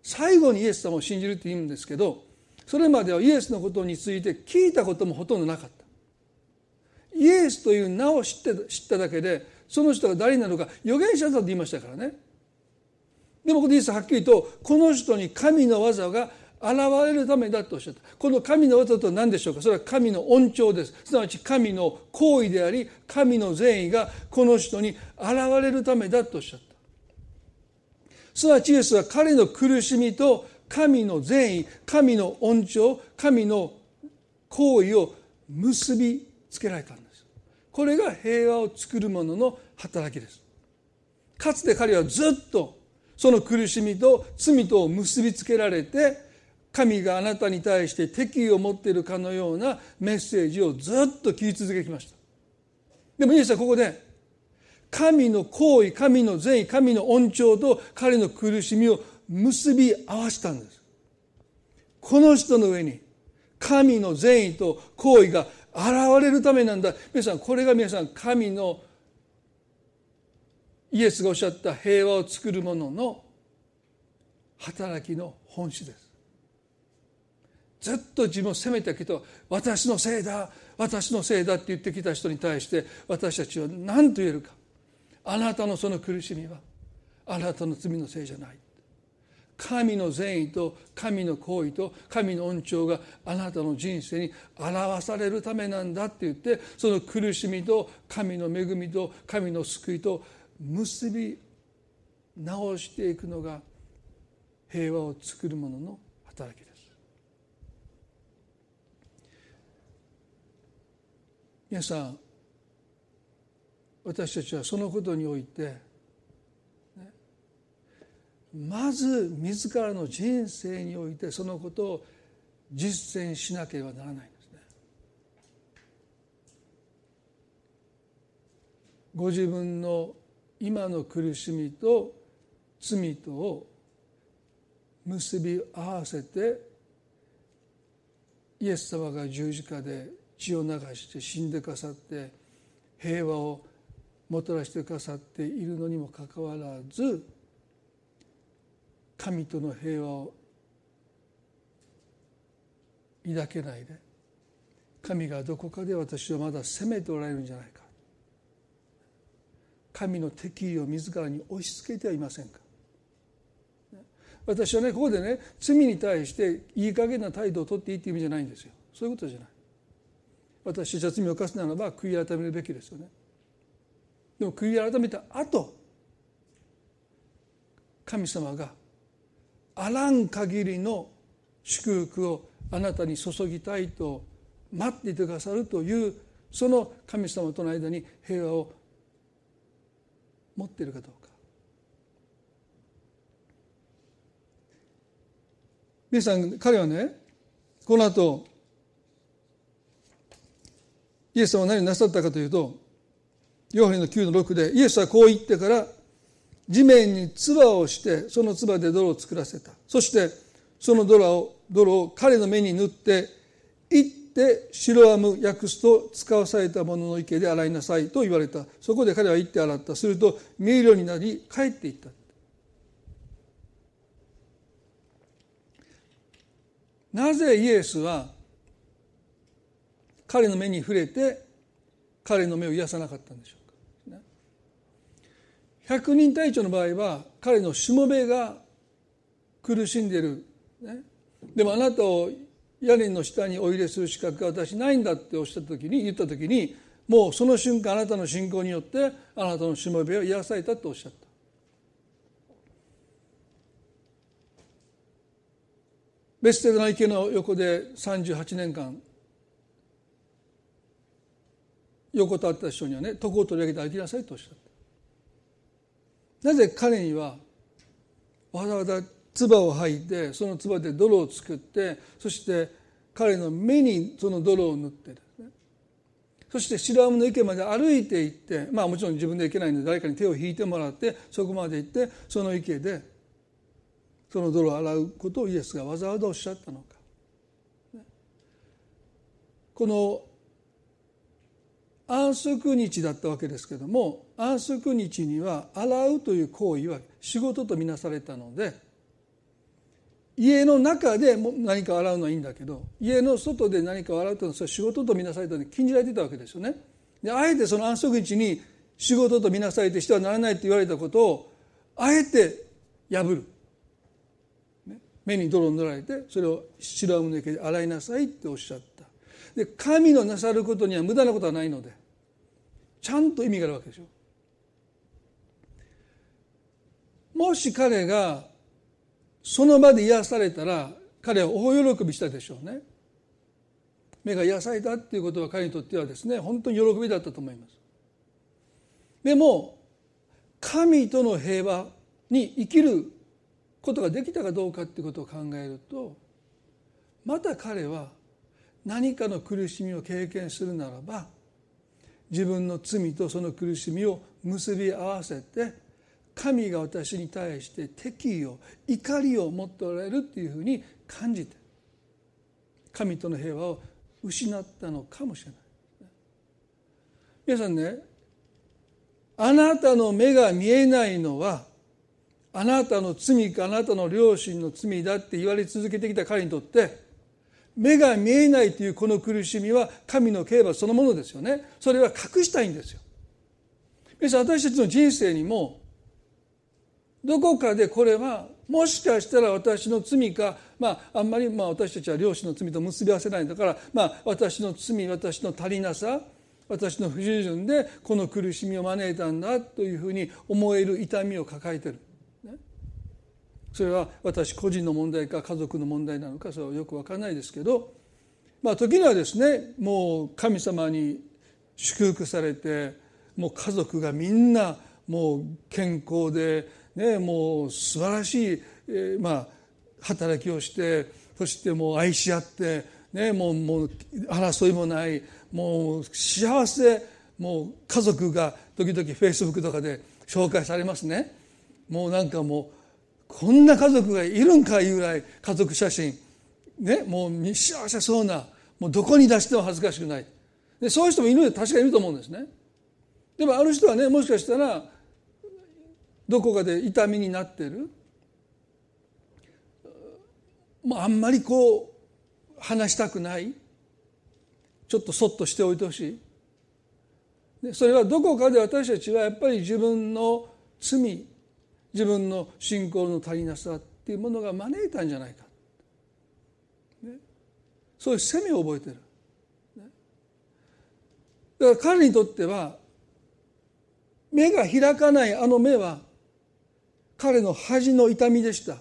最後にイエス様を信じるって言うんですけどそれまではイエスのことについて聞いたこともほとんどなかった。イエスという名を知って知っただけでその人が誰なのか預言者だと言いましたからね。でもここでイエスはっきりとこの人に神の技が現れるためだとおっしゃった。この神の技とは何でしょうか？それは神の恩寵です。すなわち神の行為であり神の善意がこの人に現れるためだとおっしゃった。すなわちイエスは彼の苦しみと神の善意神の恩寵神の行為を結びつけられたんです。これが平和を作る者の働きです。かつて彼はずっとその苦しみと罪とを結びつけられて神があなたに対して敵意を持っているかのようなメッセージをずっと聞き続けてきました。でもイエスはここで神の行為神の善意神の恩寵と彼の苦しみを結び合わせたんです。この人の上に神の善意と行為が現れるためなんだ。皆さんこれが皆さん神のイエスがおっしゃった平和を作る者の働きの本質です。ずっと自分を責めたけど私のせいだ私のせいだって言ってきた人に対して私たちは何と言えるか。あなたのその苦しみはあなたの罪のせいじゃない。神の善意と神の行為と神の恩寵があなたの人生に表されるためなんだって言ってその苦しみと神の恵みと神の救いと結び直していくのが平和を作る者の働きです。皆さん私たちはそのことにおいてまず自らの人生においてそのことを実践しなければならないんですね。ご自分の今の苦しみと罪とを結び合わせてイエス様が十字架で血を流して死んでくださって平和をもたらしてくださっているのにもかかわらず神との平和を抱けないで神がどこかで私をまだ責めておられるんじゃないか。神の敵意を自らに押し付けてはいませんか。私はねここでね罪に対していい加減な態度をとっていいっていう意味じゃないんですよ。そういうことじゃない。私たちは罪を犯すならば悔い改めるべきですよね。でも悔い改めた後神様があらん限りの祝福をあなたに注ぎたいと待っていてくださるというその神様との間に平和を持っているかどうか。皆さん彼はねこの後イエス様は何をなさったかというとヨハネの9の6でイエスはこう言ってから地面に唾をしてその唾で泥を作らせた。そしてその泥を泥を彼の目に塗って行って白アム訳すと使わされたものの池で洗いなさいと言われた。そこで彼は行って洗った。すると見えるようになり帰っていった。なぜイエスは彼の目に触れて彼の目を癒さなかったんでしょうか。百人隊長の場合は彼のしもべが苦しんでる、ね、でもあなたを屋根の下にお入れする資格が私ないんだっておっしゃった時に言った時にもうその瞬間あなたの信仰によってあなたのしもべを癒されたとおっしゃった。ベステルの池の横で38年間横たわった人にはね徳を取り上げて歩きなさいとおっしゃった。なぜ彼にはわざわざ唾を吐いてその唾で泥を作ってそして彼の目にその泥を塗ってですねそして白浜の池まで歩いて行ってまあもちろん自分で行けないので誰かに手を引いてもらってそこまで行ってその池でその泥を洗うことをイエスがわざわざおっしゃったのか。この安息日だったわけですけども安息日には洗うという行為は仕事とみなされたので家の中で何か洗うのはいいんだけど家の外で何か洗うというのはそれ仕事とみなされたのに禁じられてたわけですよね。であえてその安息日に仕事とみなされてしてはならないと言われたことをあえて破る、目に泥を塗られてそれを白髪の毛で洗いなさいっておっしゃった。で神のなさることには無駄なことはないのでちゃんと意味があるわけでしょ。もし彼がその場で癒されたら彼は大喜びしたでしょうね。目が癒されたっていうことは彼にとってはですね本当に喜びだったと思います。でも神との平和に生きることができたかどうかっていうことを考えるとまた彼は何かの苦しみを経験するならば自分の罪とその苦しみを結び合わせて神が私に対して敵意を怒りを持っておられるっていうふうに感じて神との平和を失ったのかもしれない。皆さんねあなたの目が見えないのはあなたの罪かあなたの両親の罪だって言われ続けてきた彼にとって目が見えないというこの苦しみは神の刑罰そのものですよねそれは隠したいんですよ皆さん私たちの人生にもどこかでこれはもしかしたら私の罪か、まあ、あんまりまあ私たちは両親の罪と結び合わせないんだから、まあ、私の罪私の足りなさ私の不従順でこの苦しみを招いたんだというふうに思える痛みを抱えてる。それは私個人の問題か家族の問題なのかそれはよく分からないですけど、まあ、時にはですねもう神様に祝福されてもう家族がみんなもう健康でね、もう素晴らしい、えー、まあ、働きをしてそしてもう愛し合って、ね、もうもう争いもないもう幸せもう家族が時々フェイスブックとかで紹介されますね。もうなんかもうこんな家族がいるんかいうぐらい家族写真。ねもう幸せそうなもうどこに出しても恥ずかしくない。でそういう人もいる確かにいると思うんですね。でもある人はねもしかしたらどこかで痛みになってる。もうあんまりこう話したくない。ちょっとそっとしておいてほしい。それはどこかで私たちはやっぱり自分の罪自分の信仰の足りなさっていうものが招いたんじゃないか、ね、そういう責めを覚えてる、ね、だから彼にとっては目が開かないあの目は彼の恥の痛みでした。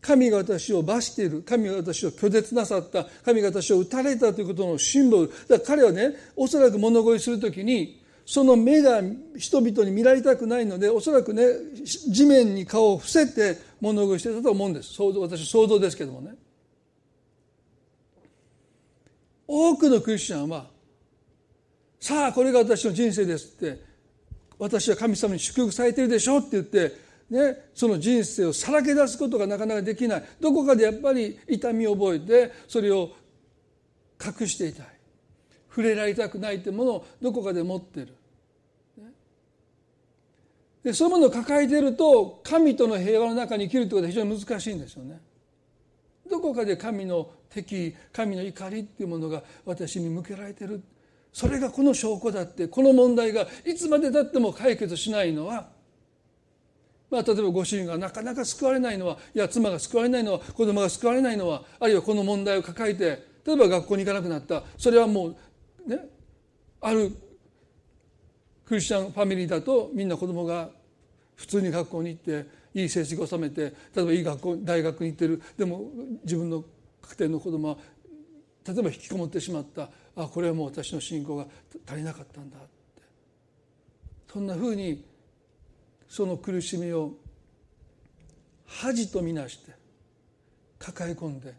神が私を罰している。神が私を拒絶なさった。神が私を打たれたということのシンボル。だから彼はねおそらく物乞いする時にその目が人々に見られたくないのでおそらくね地面に顔を伏せて物乞いしてたと思うんです。想像私想像ですけどもね。多くのクリスチャンはさあこれが私の人生ですって私は神様に祝福されてるでしょって言ってね、その人生をさらけ出すことがなかなかできない。どこかでやっぱり痛みを覚えてそれを隠していたい。触れられたくないというものをどこかで持ってる、でそういうものを抱えていると神との平和の中に生きるということは非常に難しいんですよね。どこかで神の敵神の怒りっていうものが私に向けられてる。それがこの証拠だってこの問題がいつまでたっても解決しないのはまあ、例えばご主人がなかなか救われないのはいや妻が救われないのは子供が救われないのはあるいはこの問題を抱えて例えば学校に行かなくなった。それはもうねあるクリスチャンファミリーだとみんな子供が普通に学校に行っていい成績を収めて例えばいい学校大学に行ってる。でも自分の家庭の子供は例えば引きこもってしまった。あこれはもう私の信仰が足りなかったんだって。そんなふうにその苦しみを恥とみなして抱え込んで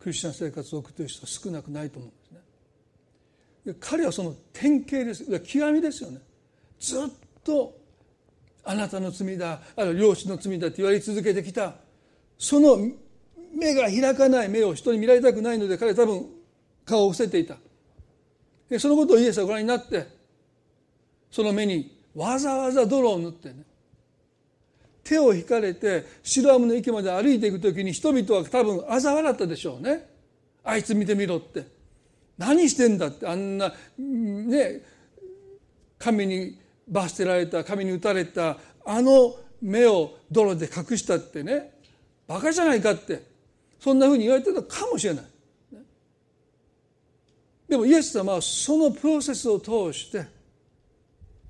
クリスチャン生活を送っている人は少なくないと思う。彼はその典型です。極みですよね。ずっとあなたの罪だあるいは両親の罪だって言われ続けてきた。その目が開かない目を人に見られたくないので彼は多分顔を伏せていた。そのことをイエスはご覧になってその目にわざわざ泥を塗ってね。手を引かれてシロアムの池まで歩いていく時に人々は多分嘲笑ったでしょうね。あいつ見てみろって。何してんだってあんなね神に罰せられた神に打たれたあの目を泥で隠したってねバカじゃないかってそんなふうに言われてたかもしれない。でもイエス様はそのプロセスを通して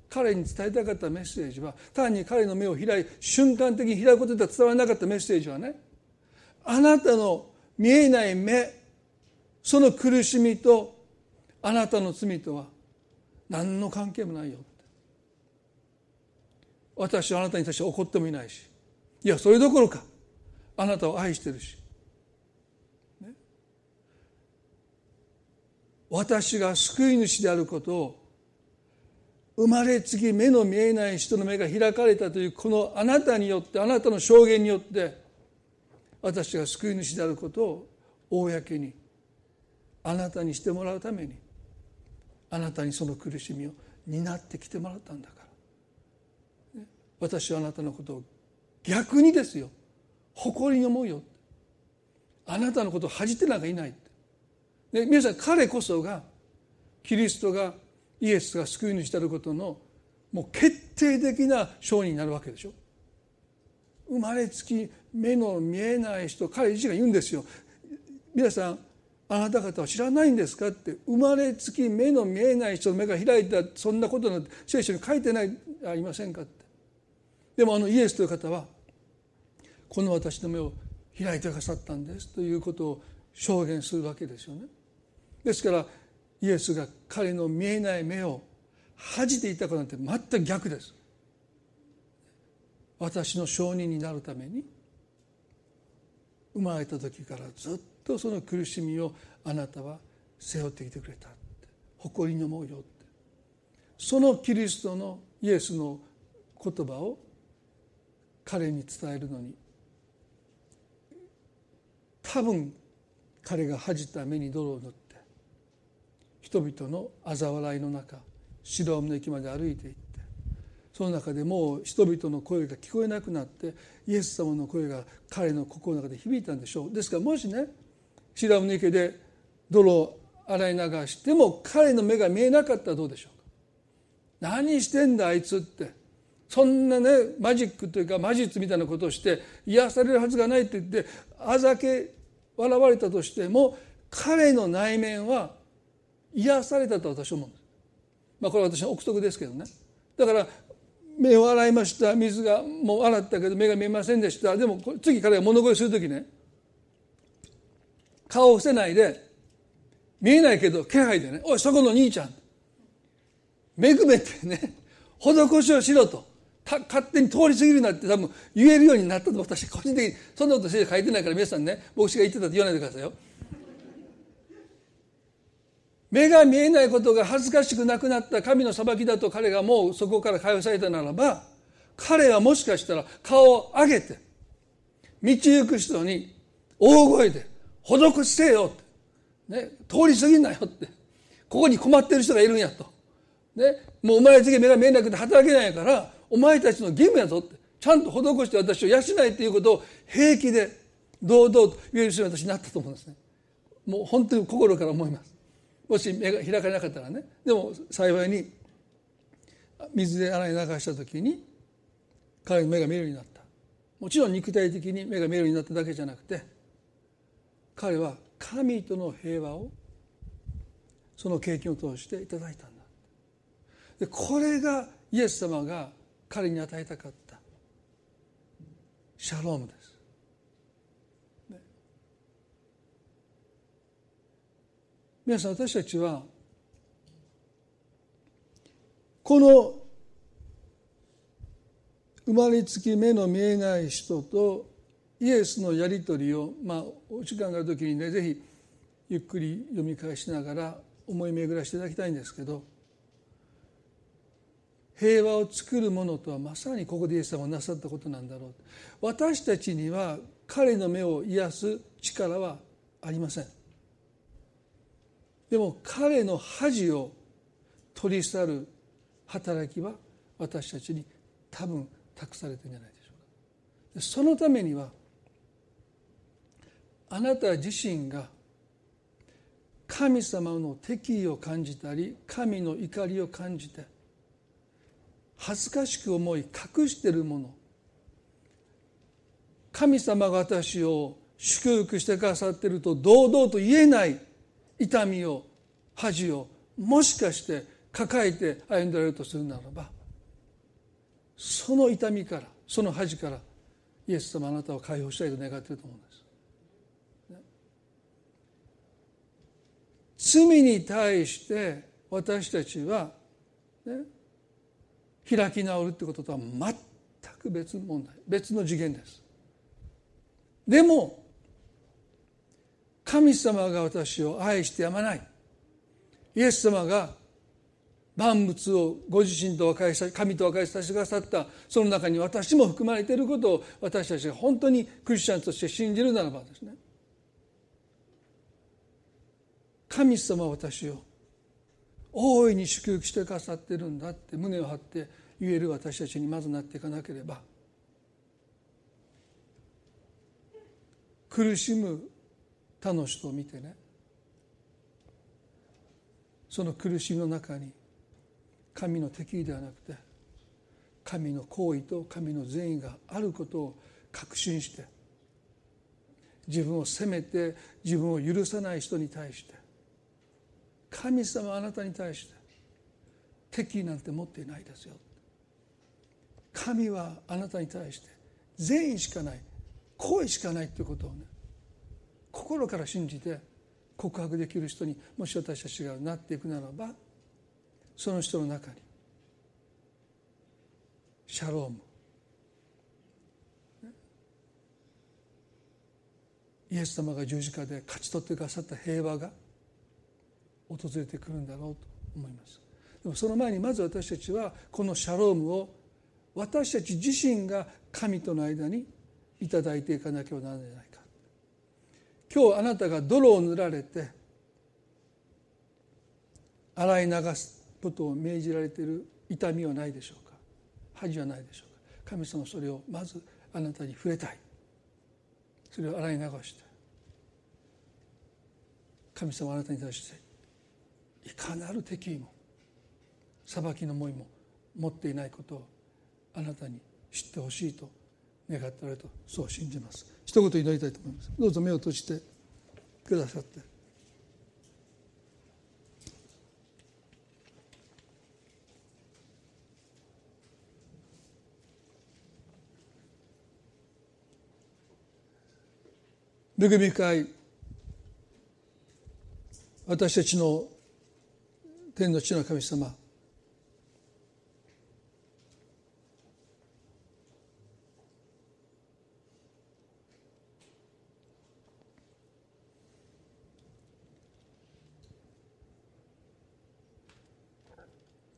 彼に伝えたかったメッセージは単に彼の目を開い瞬間的に開くことでは伝わらなかったメッセージはねあなたの見えない目その苦しみとあなたの罪とは何の関係もないよ私はあなたに対して怒ってもいないしいやそれどころかあなたを愛してるし、ね、私が救い主であることを生まれつき目の見えない人の目が開かれたというこのあなたによってあなたの証言によって私が救い主であることを公にあなたにしてもらうためにあなたにその苦しみを担ってきてもらったんだから。私はあなたのことを逆にですよ。誇りに思うよあなたのことを恥じてなんかいないで皆さん彼こそがキリストがイエスが救い主であることのもう決定的な証人になるわけでしょ。生まれつき目の見えない人彼自身が言うんですよ。皆さんあなた方は知らないんですかって生まれつき目の見えない人の目が開いたそんなことなんて聖書に書いてないありませんかって。でもあのイエスという方はこの私の目を開いてくださったんですということを証言するわけですよね。ですからイエスが彼の見えない目を恥じていたかなんて全く逆です。私の証人になるために生まれた時からずっとその苦しみをあなたは背負ってきてくれたって誇りに思うよってそのキリストのイエスの言葉を彼に伝えるのに多分彼が恥じた目に泥を塗って人々の嘲笑いの中白の駅まで歩いていってその中でもう人々の声が聞こえなくなってイエス様の声が彼の心の中で響いたんでしょう。ですからもしね白の池で泥を洗い流しても彼の目が見えなかったらどうでしょうか？何してんだあいつってそんなねマジックというか魔術みたいなことをして癒されるはずがないって言ってあざけ笑われたとしても彼の内面は癒されたと私は思うんです。まあこれは私の憶測ですけどね。だから目を洗いました水がもう洗ったけど目が見えませんでしたでも次彼が物乞いする時ね顔を伏せないで見えないけど気配でね「おいそこの兄ちゃん」恵めてね施しをしろと勝手に通り過ぎるなって多分言えるようになったと私個人的にそんなこと書いてないから皆さんね牧師が言ってたって言わないでくださいよ。目が見えないことが恥ずかしくなくなった神の裁きだと彼がもうそこから解放されたならば彼はもしかしたら顔を上げて道行く人に大声で施しせよって、ね、通り過ぎんなよって。ここに困ってる人がいるんやと、ね、もう生まれつき目が見えなくて働けないからお前たちの義務やぞって。ちゃんと施して私を養えっていうことを平気で堂々と言える人に私になったと思うんですね。もう本当に心から思います。もし目が開かれなかったらね。でも幸いに水で洗い流した時に彼の目が見えるようになった。もちろん肉体的に目が見えるようになっただけじゃなくて彼は神との平和をその経験を通していただいたんだでこれがイエス様が彼に与えたかったシャロームです。ね、皆さん私たちはこの生まれつき目の見えない人とイエスのやり取りをまあお時間がある時にねぜひゆっくり読み返しながら思い巡らしていただきたいんですけど平和を作るものとはまさにここでイエス様がなさったことなんだろう。私たちには彼の目を癒す力はありません。でも彼の恥を取り去る働きは私たちに多分託されてるんじゃないでしょうか。そのためにはあなた自身が神様の敵意を感じたり神の怒りを感じて恥ずかしく思い隠しているもの神様が私を祝福してくださっていると堂々と言えない痛みを恥をもしかして抱えて歩んでられるとするならばその痛みからその恥からイエス様あなたを解放したいと願っていると思うんです。罪に対して私たちは、ね、開き直るってこととは全く別の問題。別の次元です。でも神様が私を愛してやまない。イエス様が万物をご自身と和解した神と和解させてくださった。その中に私も含まれていることを私たちが本当にクリスチャンとして信じるならばですね神様は私を大いに祝福してくださってるんだって胸を張って言える私たちにまずなっていかなければ苦しむ他の人を見てねその苦しみの中に神の敵意ではなくて神の行為と神の善意があることを確信して自分を責めて自分を許さない人に対して神様あなたに対して敵意なんて持っていないですよ。神はあなたに対して善意しかない行為しかないということをね心から信じて告白できる人にもし私たちがなっていくならばその人の中にシャロームイエス様が十字架で勝ち取ってくださった平和が訪れてくるんだろうと思います。でもその前にまず私たちはこのシャロームを私たち自身が神との間にいただいていかなければならないか。今日あなたが泥を塗られて洗い流すことを命じられている痛みはないでしょうか。恥はないでしょうか。神様それをまずあなたに触れたい。それを洗い流して神様あなたに対していかなる敵意も裁きの思いも持っていないことをあなたに知ってほしいと願っておられるとそう信じます。一言祈りたいと思います。どうぞ目を閉じてくださって。恵み深い私たちの天の地の神様。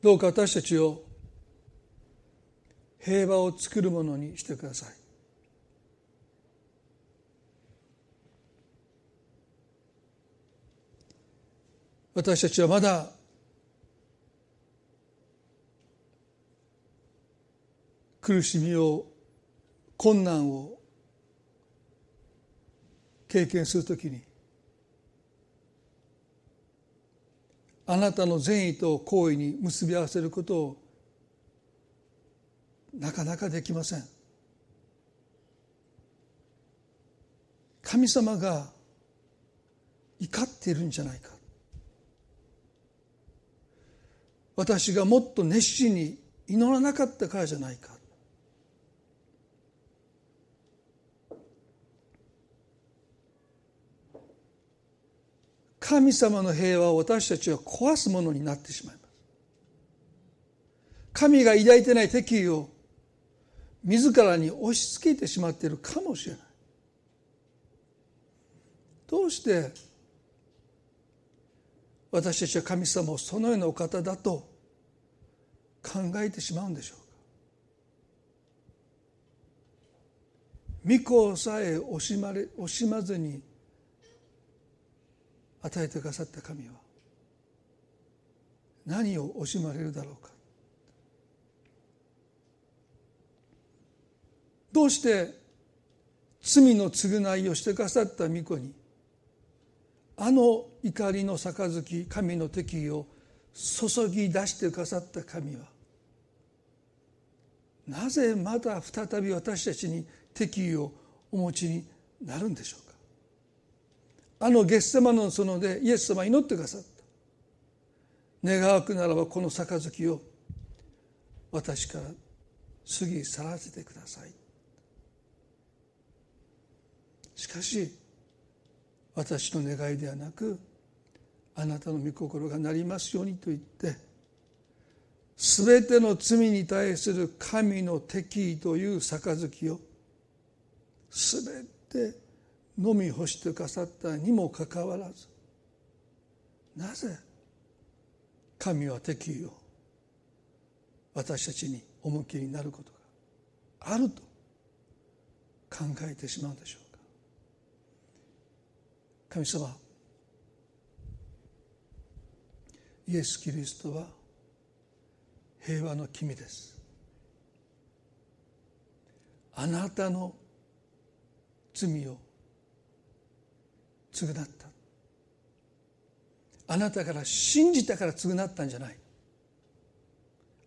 どうか私たちを平和を作るものにしてください。私たちはまだ苦しみを困難を経験するときにあなたの善意と行為に結び合わせることをなかなかできません。神様が怒っているんじゃないか。私がもっと熱心に祈らなかったからじゃないか。神様の平和を私たちは壊すものになってしまいます。神が抱いてない敵意を自らに押し付けてしまっているかもしれない。どうして私たちは神様をそのようなお方だと考えてしまうんでしょうか？御子さえ惜しまれ惜しまずに与えてくださった神は何を惜しまれるだろうか。どうして罪の償いをしてくださった御子にあの怒りの杯神の敵意を注ぎ出してくださった神はなぜまだ再び私たちに敵意をお持ちになるんでしょうあのゲッセマの園でイエス様祈ってくださった。願わくならばこの杯を私から過ぎ去らせてください。しかし私の願いではなくあなたの御心がなりますようにと言って全ての罪に対する神の敵意という杯を全て飲み干してくださったにもかかわらずなぜ神は敵意を私たちにお向きになることがあると考えてしまうでしょうか。神様イエス・キリストは平和の君です。あなたの罪を償った。あなたから信じたから償ったんじゃない。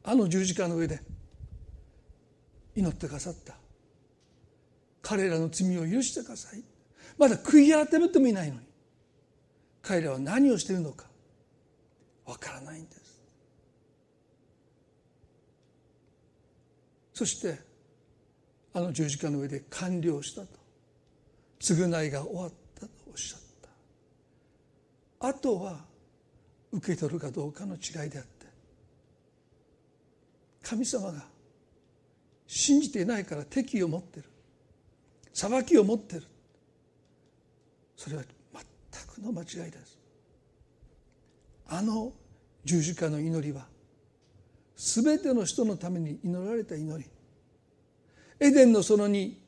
あの十字架の上で祈ってくださった。彼らの罪を許してください。まだ悔い改めてもいないのに。彼らは何をしているのかわからないんです。そしてあの十字架の上で完了したと。償いが終わった。あとは受け取るかどうかの違いであって神様が信じていないから敵意を持ってる裁きを持ってる。それは全くの間違いです。あの十字架の祈りは全ての人のために祈られた祈り。エデンの園に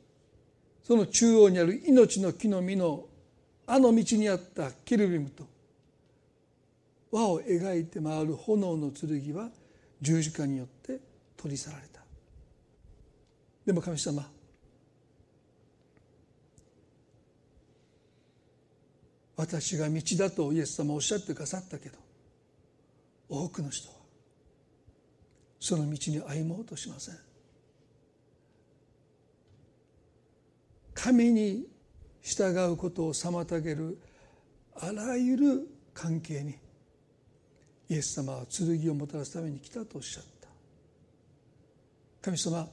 その中央にある命の木の実のあの道にあったケルビムと輪を描いて回る炎の剣は十字架によって取り去られた。でも神様私が道だとイエス様おっしゃってくださったけど多くの人はその道に歩もうとしません。神に従うことを妨げるあらゆる関係にイエス様は剣をもたらすために来たとおっしゃった。神様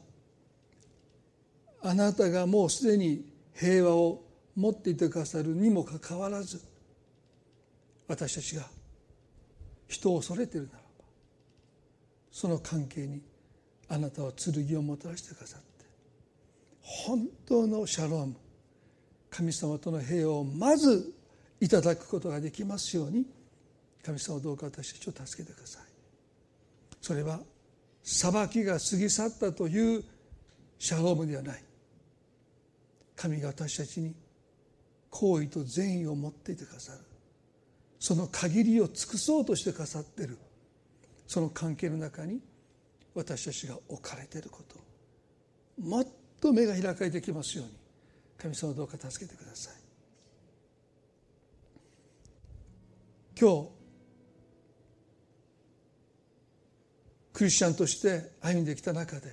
あなたがもうすでに平和を持っていてくださるにもかかわらず私たちが人を恐れているならばその関係にあなたは剣をもたらしてくださって本当のシャローム神様との平和をまずいただくことができますように神様どうか私たちを助けてください。それは裁きが過ぎ去ったというシャロームではない。神が私たちに好意と善意を持っていてくださる。その限りを尽くそうとしてくださっている。その関係の中に私たちが置かれていること。もっと目が開かれてきますように。神様どうか助けてください。今日クリスチャンとして歩んできた中で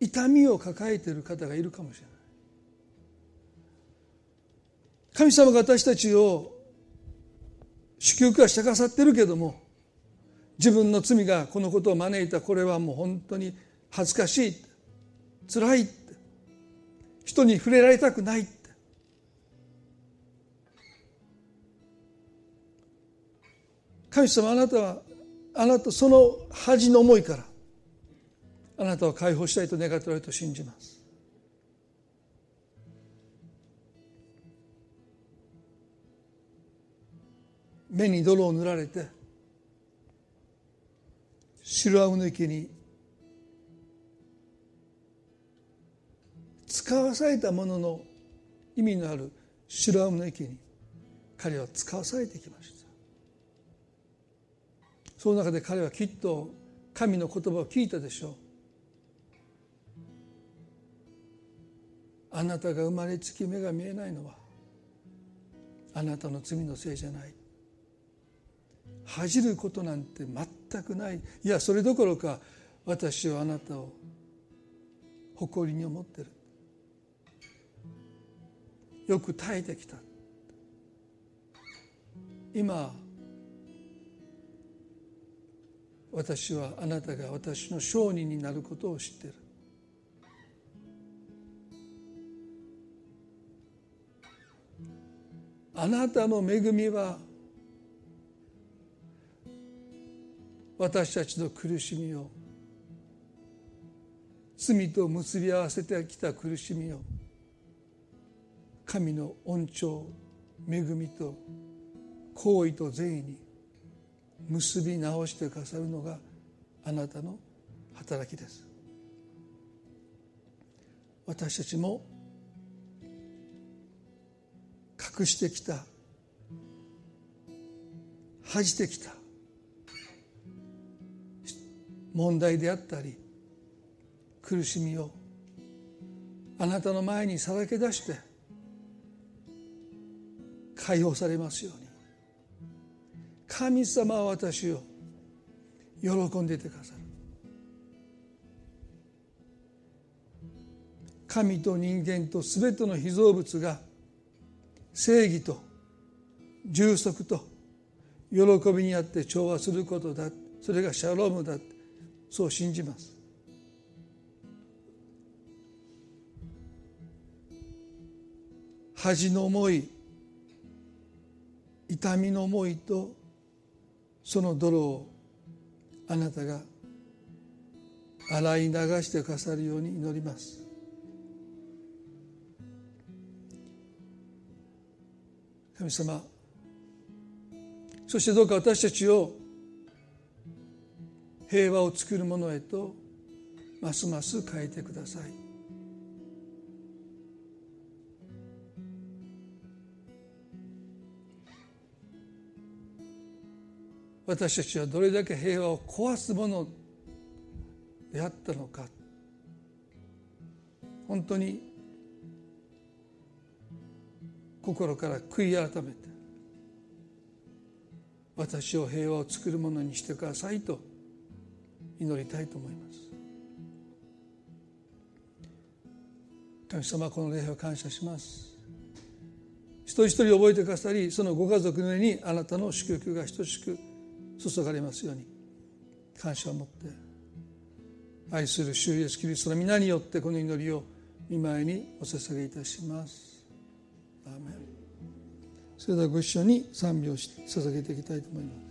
痛みを抱えている方がいるかもしれない。神様が私たちを祝福はしてくださってるけども自分の罪がこのことを招いたこれはもう本当に恥ずかしい辛い人に触れられたくない。神様あなたはあなたその恥の思いからあなたを解放したいと願っておられると信じます。目に泥を塗られて白青の池に使わされたものの意味のある白青の池に彼は使わされてきました。その中で彼はきっと神の言葉を聞いたでしょう。あなたが生まれつき目が見えないのはあなたの罪のせいじゃない。恥じることなんて全くない。いやそれどころか私はあなたを誇りに思ってる。よく耐えてきた。今私はあなたが私の証人になることを知っている。あなたの恵みは私たちの苦しみを罪と結び合わせてきた苦しみを神の恩寵恵みと行為と善意に結び直してくださるのがあなたの働きです。私たちも隠してきた恥じてきた問題であったり苦しみをあなたの前にさらけ出して解放されますように。神様は私を喜んでいてくださる。神と人間と全ての被造物が正義と充足と喜びにあって調和することだそれがシャロームだそう信じます。恥の思い痛みの思いとその泥をあなたが洗い流してくださるように祈ります。神様そしてどうか私たちを平和を作るものへとますます変えてください。私たちはどれだけ平和を壊すものであったのか。本当に心から悔い改めて私を平和を作るものにしてくださいと祈りたいと思います。神様この礼拝を感謝します。一人一人覚えてくださりそのご家族の上にあなたの祝福が等しく注がれますように感謝を持って愛する主イエスキリストの皆によってこの祈りを見舞いにお捧げいたします。アーメン。それではご一緒に賛美を捧げていきたいと思います。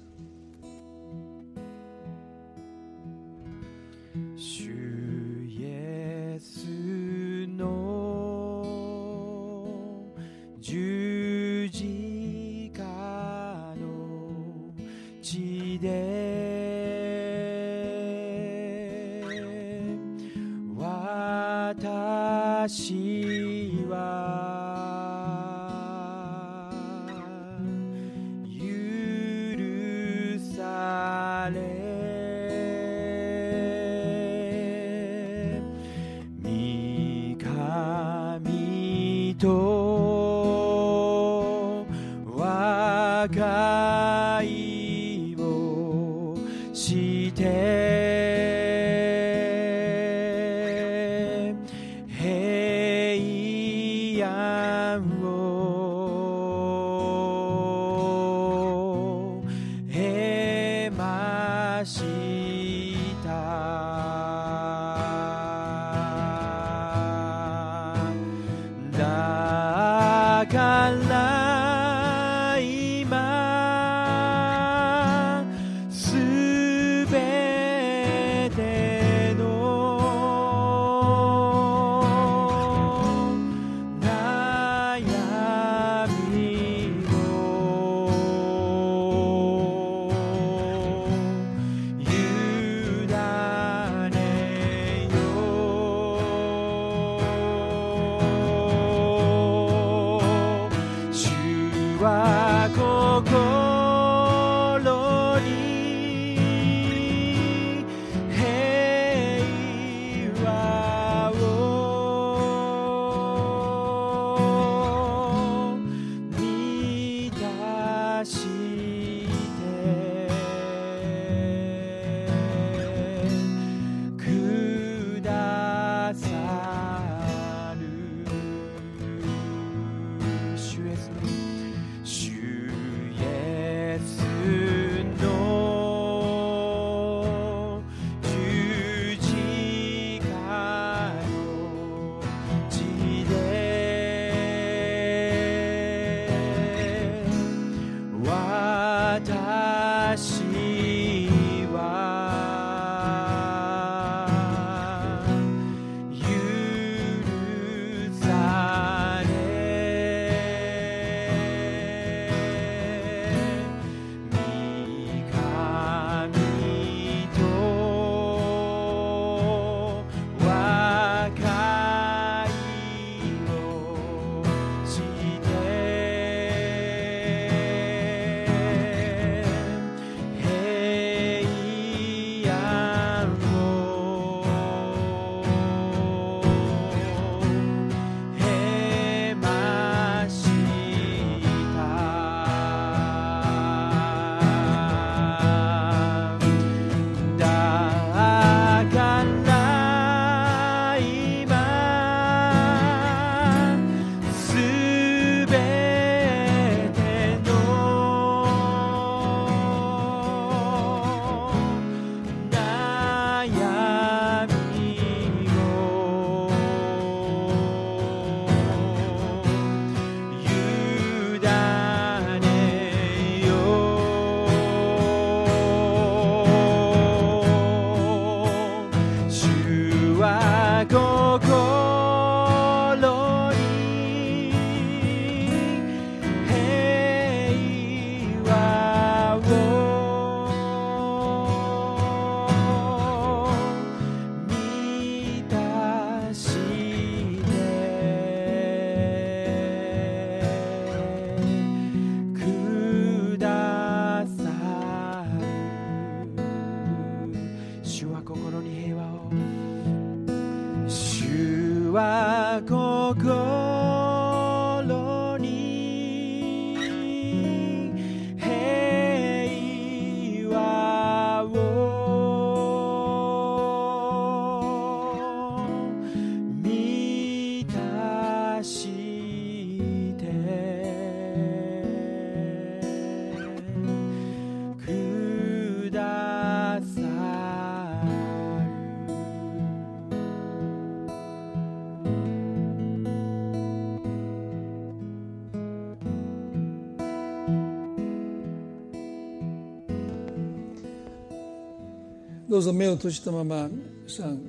うぞ目を閉じたままさん。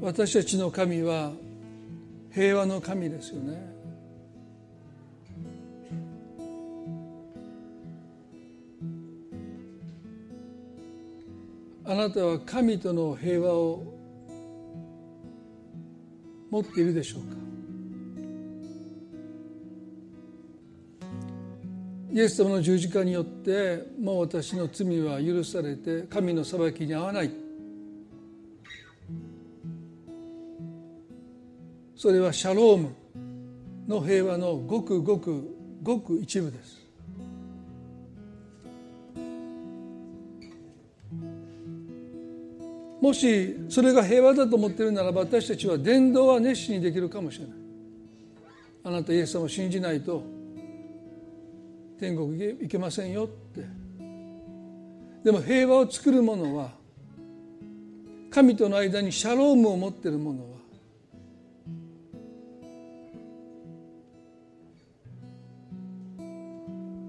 私たちの神は平和の神ですよね。あなたは神との平和を持っているでしょうか？イエス様の十字架によってもう私の罪は許されて神の裁きに合わない。それはシャロームの平和のごくごくごく一部です。もしそれが平和だと思っているならば私たちは伝道は熱心にできるかもしれない。あなたイエス様を信じないと天国行けませんよって。でも平和を作る者は神との間にシャロームを持っている者は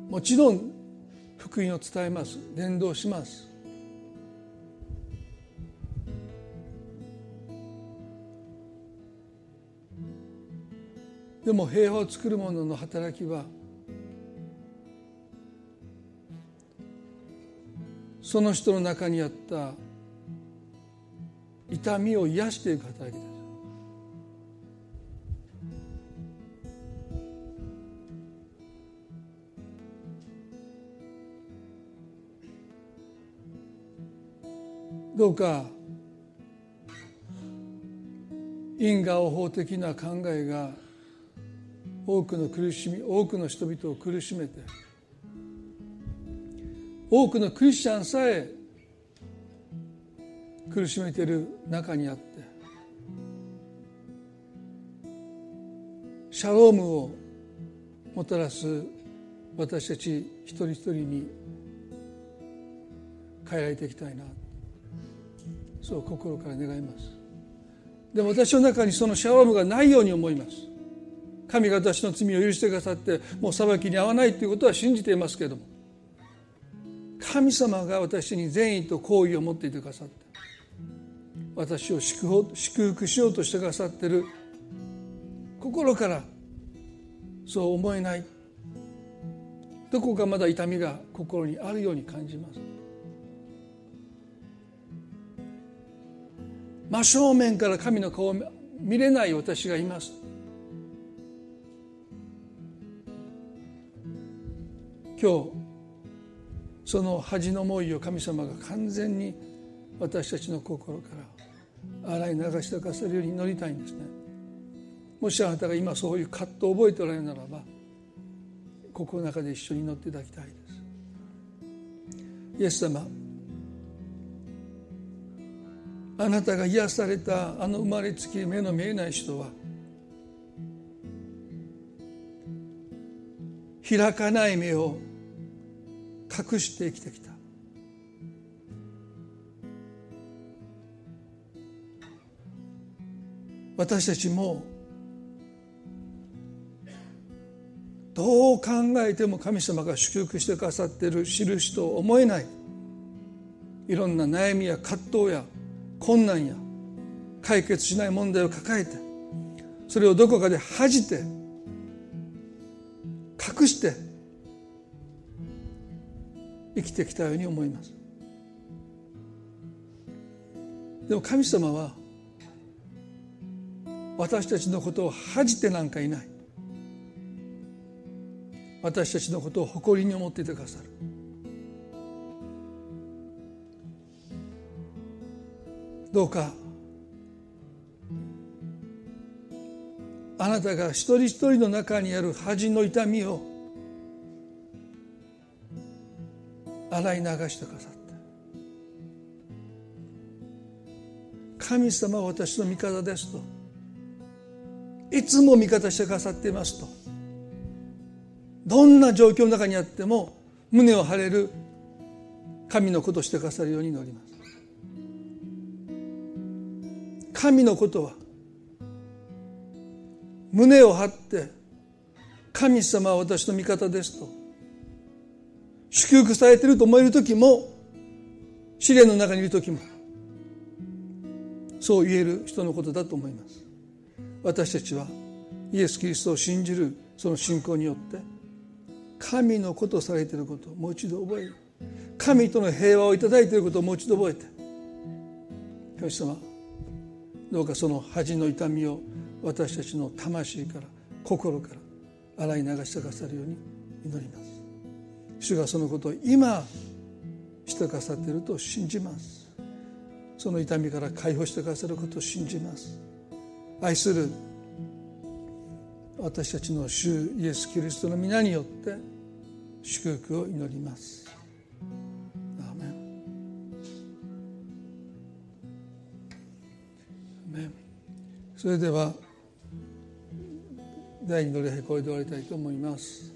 もちろん福音を伝えます。伝道します。でも平和を作る者の働きはその人の中にあった痛みを癒していく働きですどうか因果応報的な考えが多くの苦しみ多くの人々を苦しめて多くのクリスチャンさえ苦しめている中にあってシャロームをもたらす私たち一人一人に変えられていきたいな。そう心から願います。でも私の中にそのシャロームがないように思います。神が私の罪を許してくださってもう裁きに合わないということは信じていますけれども。神様が私に善意と好意を持っていてくださって私を祝福しようとしてくださってる。心からそう思えない。どこかまだ痛みが心にあるように感じます。真正面から神の顔を見れない私がいます。今日その恥の思いを神様が完全に私たちの心から洗い流してくださるように祈りたいんですね。もしあなたが今そういう葛藤を覚えておられるならば心の中で一緒に祈っていただきたいです。イエス様あなたが癒されたあの生まれつき目の見えない人は開かない目を隠して生きてきた。私たちもどう考えても神様が祝福してくださっている印と思えない。いろんな悩みや葛藤や困難や解決しない問題を抱えてそれをどこかで恥じて隠して生きてきたように思います。でも神様は私たちのことを恥じてなんかいない。私たちのことを誇りに思っていてくださる。どうかあなたが一人一人の中にある恥の痛みを洗い流してくださった。神様は私の味方ですと。いつも味方してくださっていますと。どんな状況の中にあっても胸を張れる神のことをしてくださるように祈ります。神のことは胸を張って神様は私の味方ですと。祝福されていると思える時も試練の中にいる時もそう言える人のことだと思います。私たちはイエス・キリストを信じるその信仰によって神のことされていることをもう一度覚える。神との平和をいただいていることをもう一度覚えて神様どうかその恥の痛みを私たちの魂から心から洗い流してくださるように祈ります。主がそのことを今してくださっていると信じます。その痛みから解放してくださることを信じます。愛する私たちの主イエス・キリストの皆によって祝福を祈ります。アーメン。それでは第二の礼拝これで終わりたいと思います。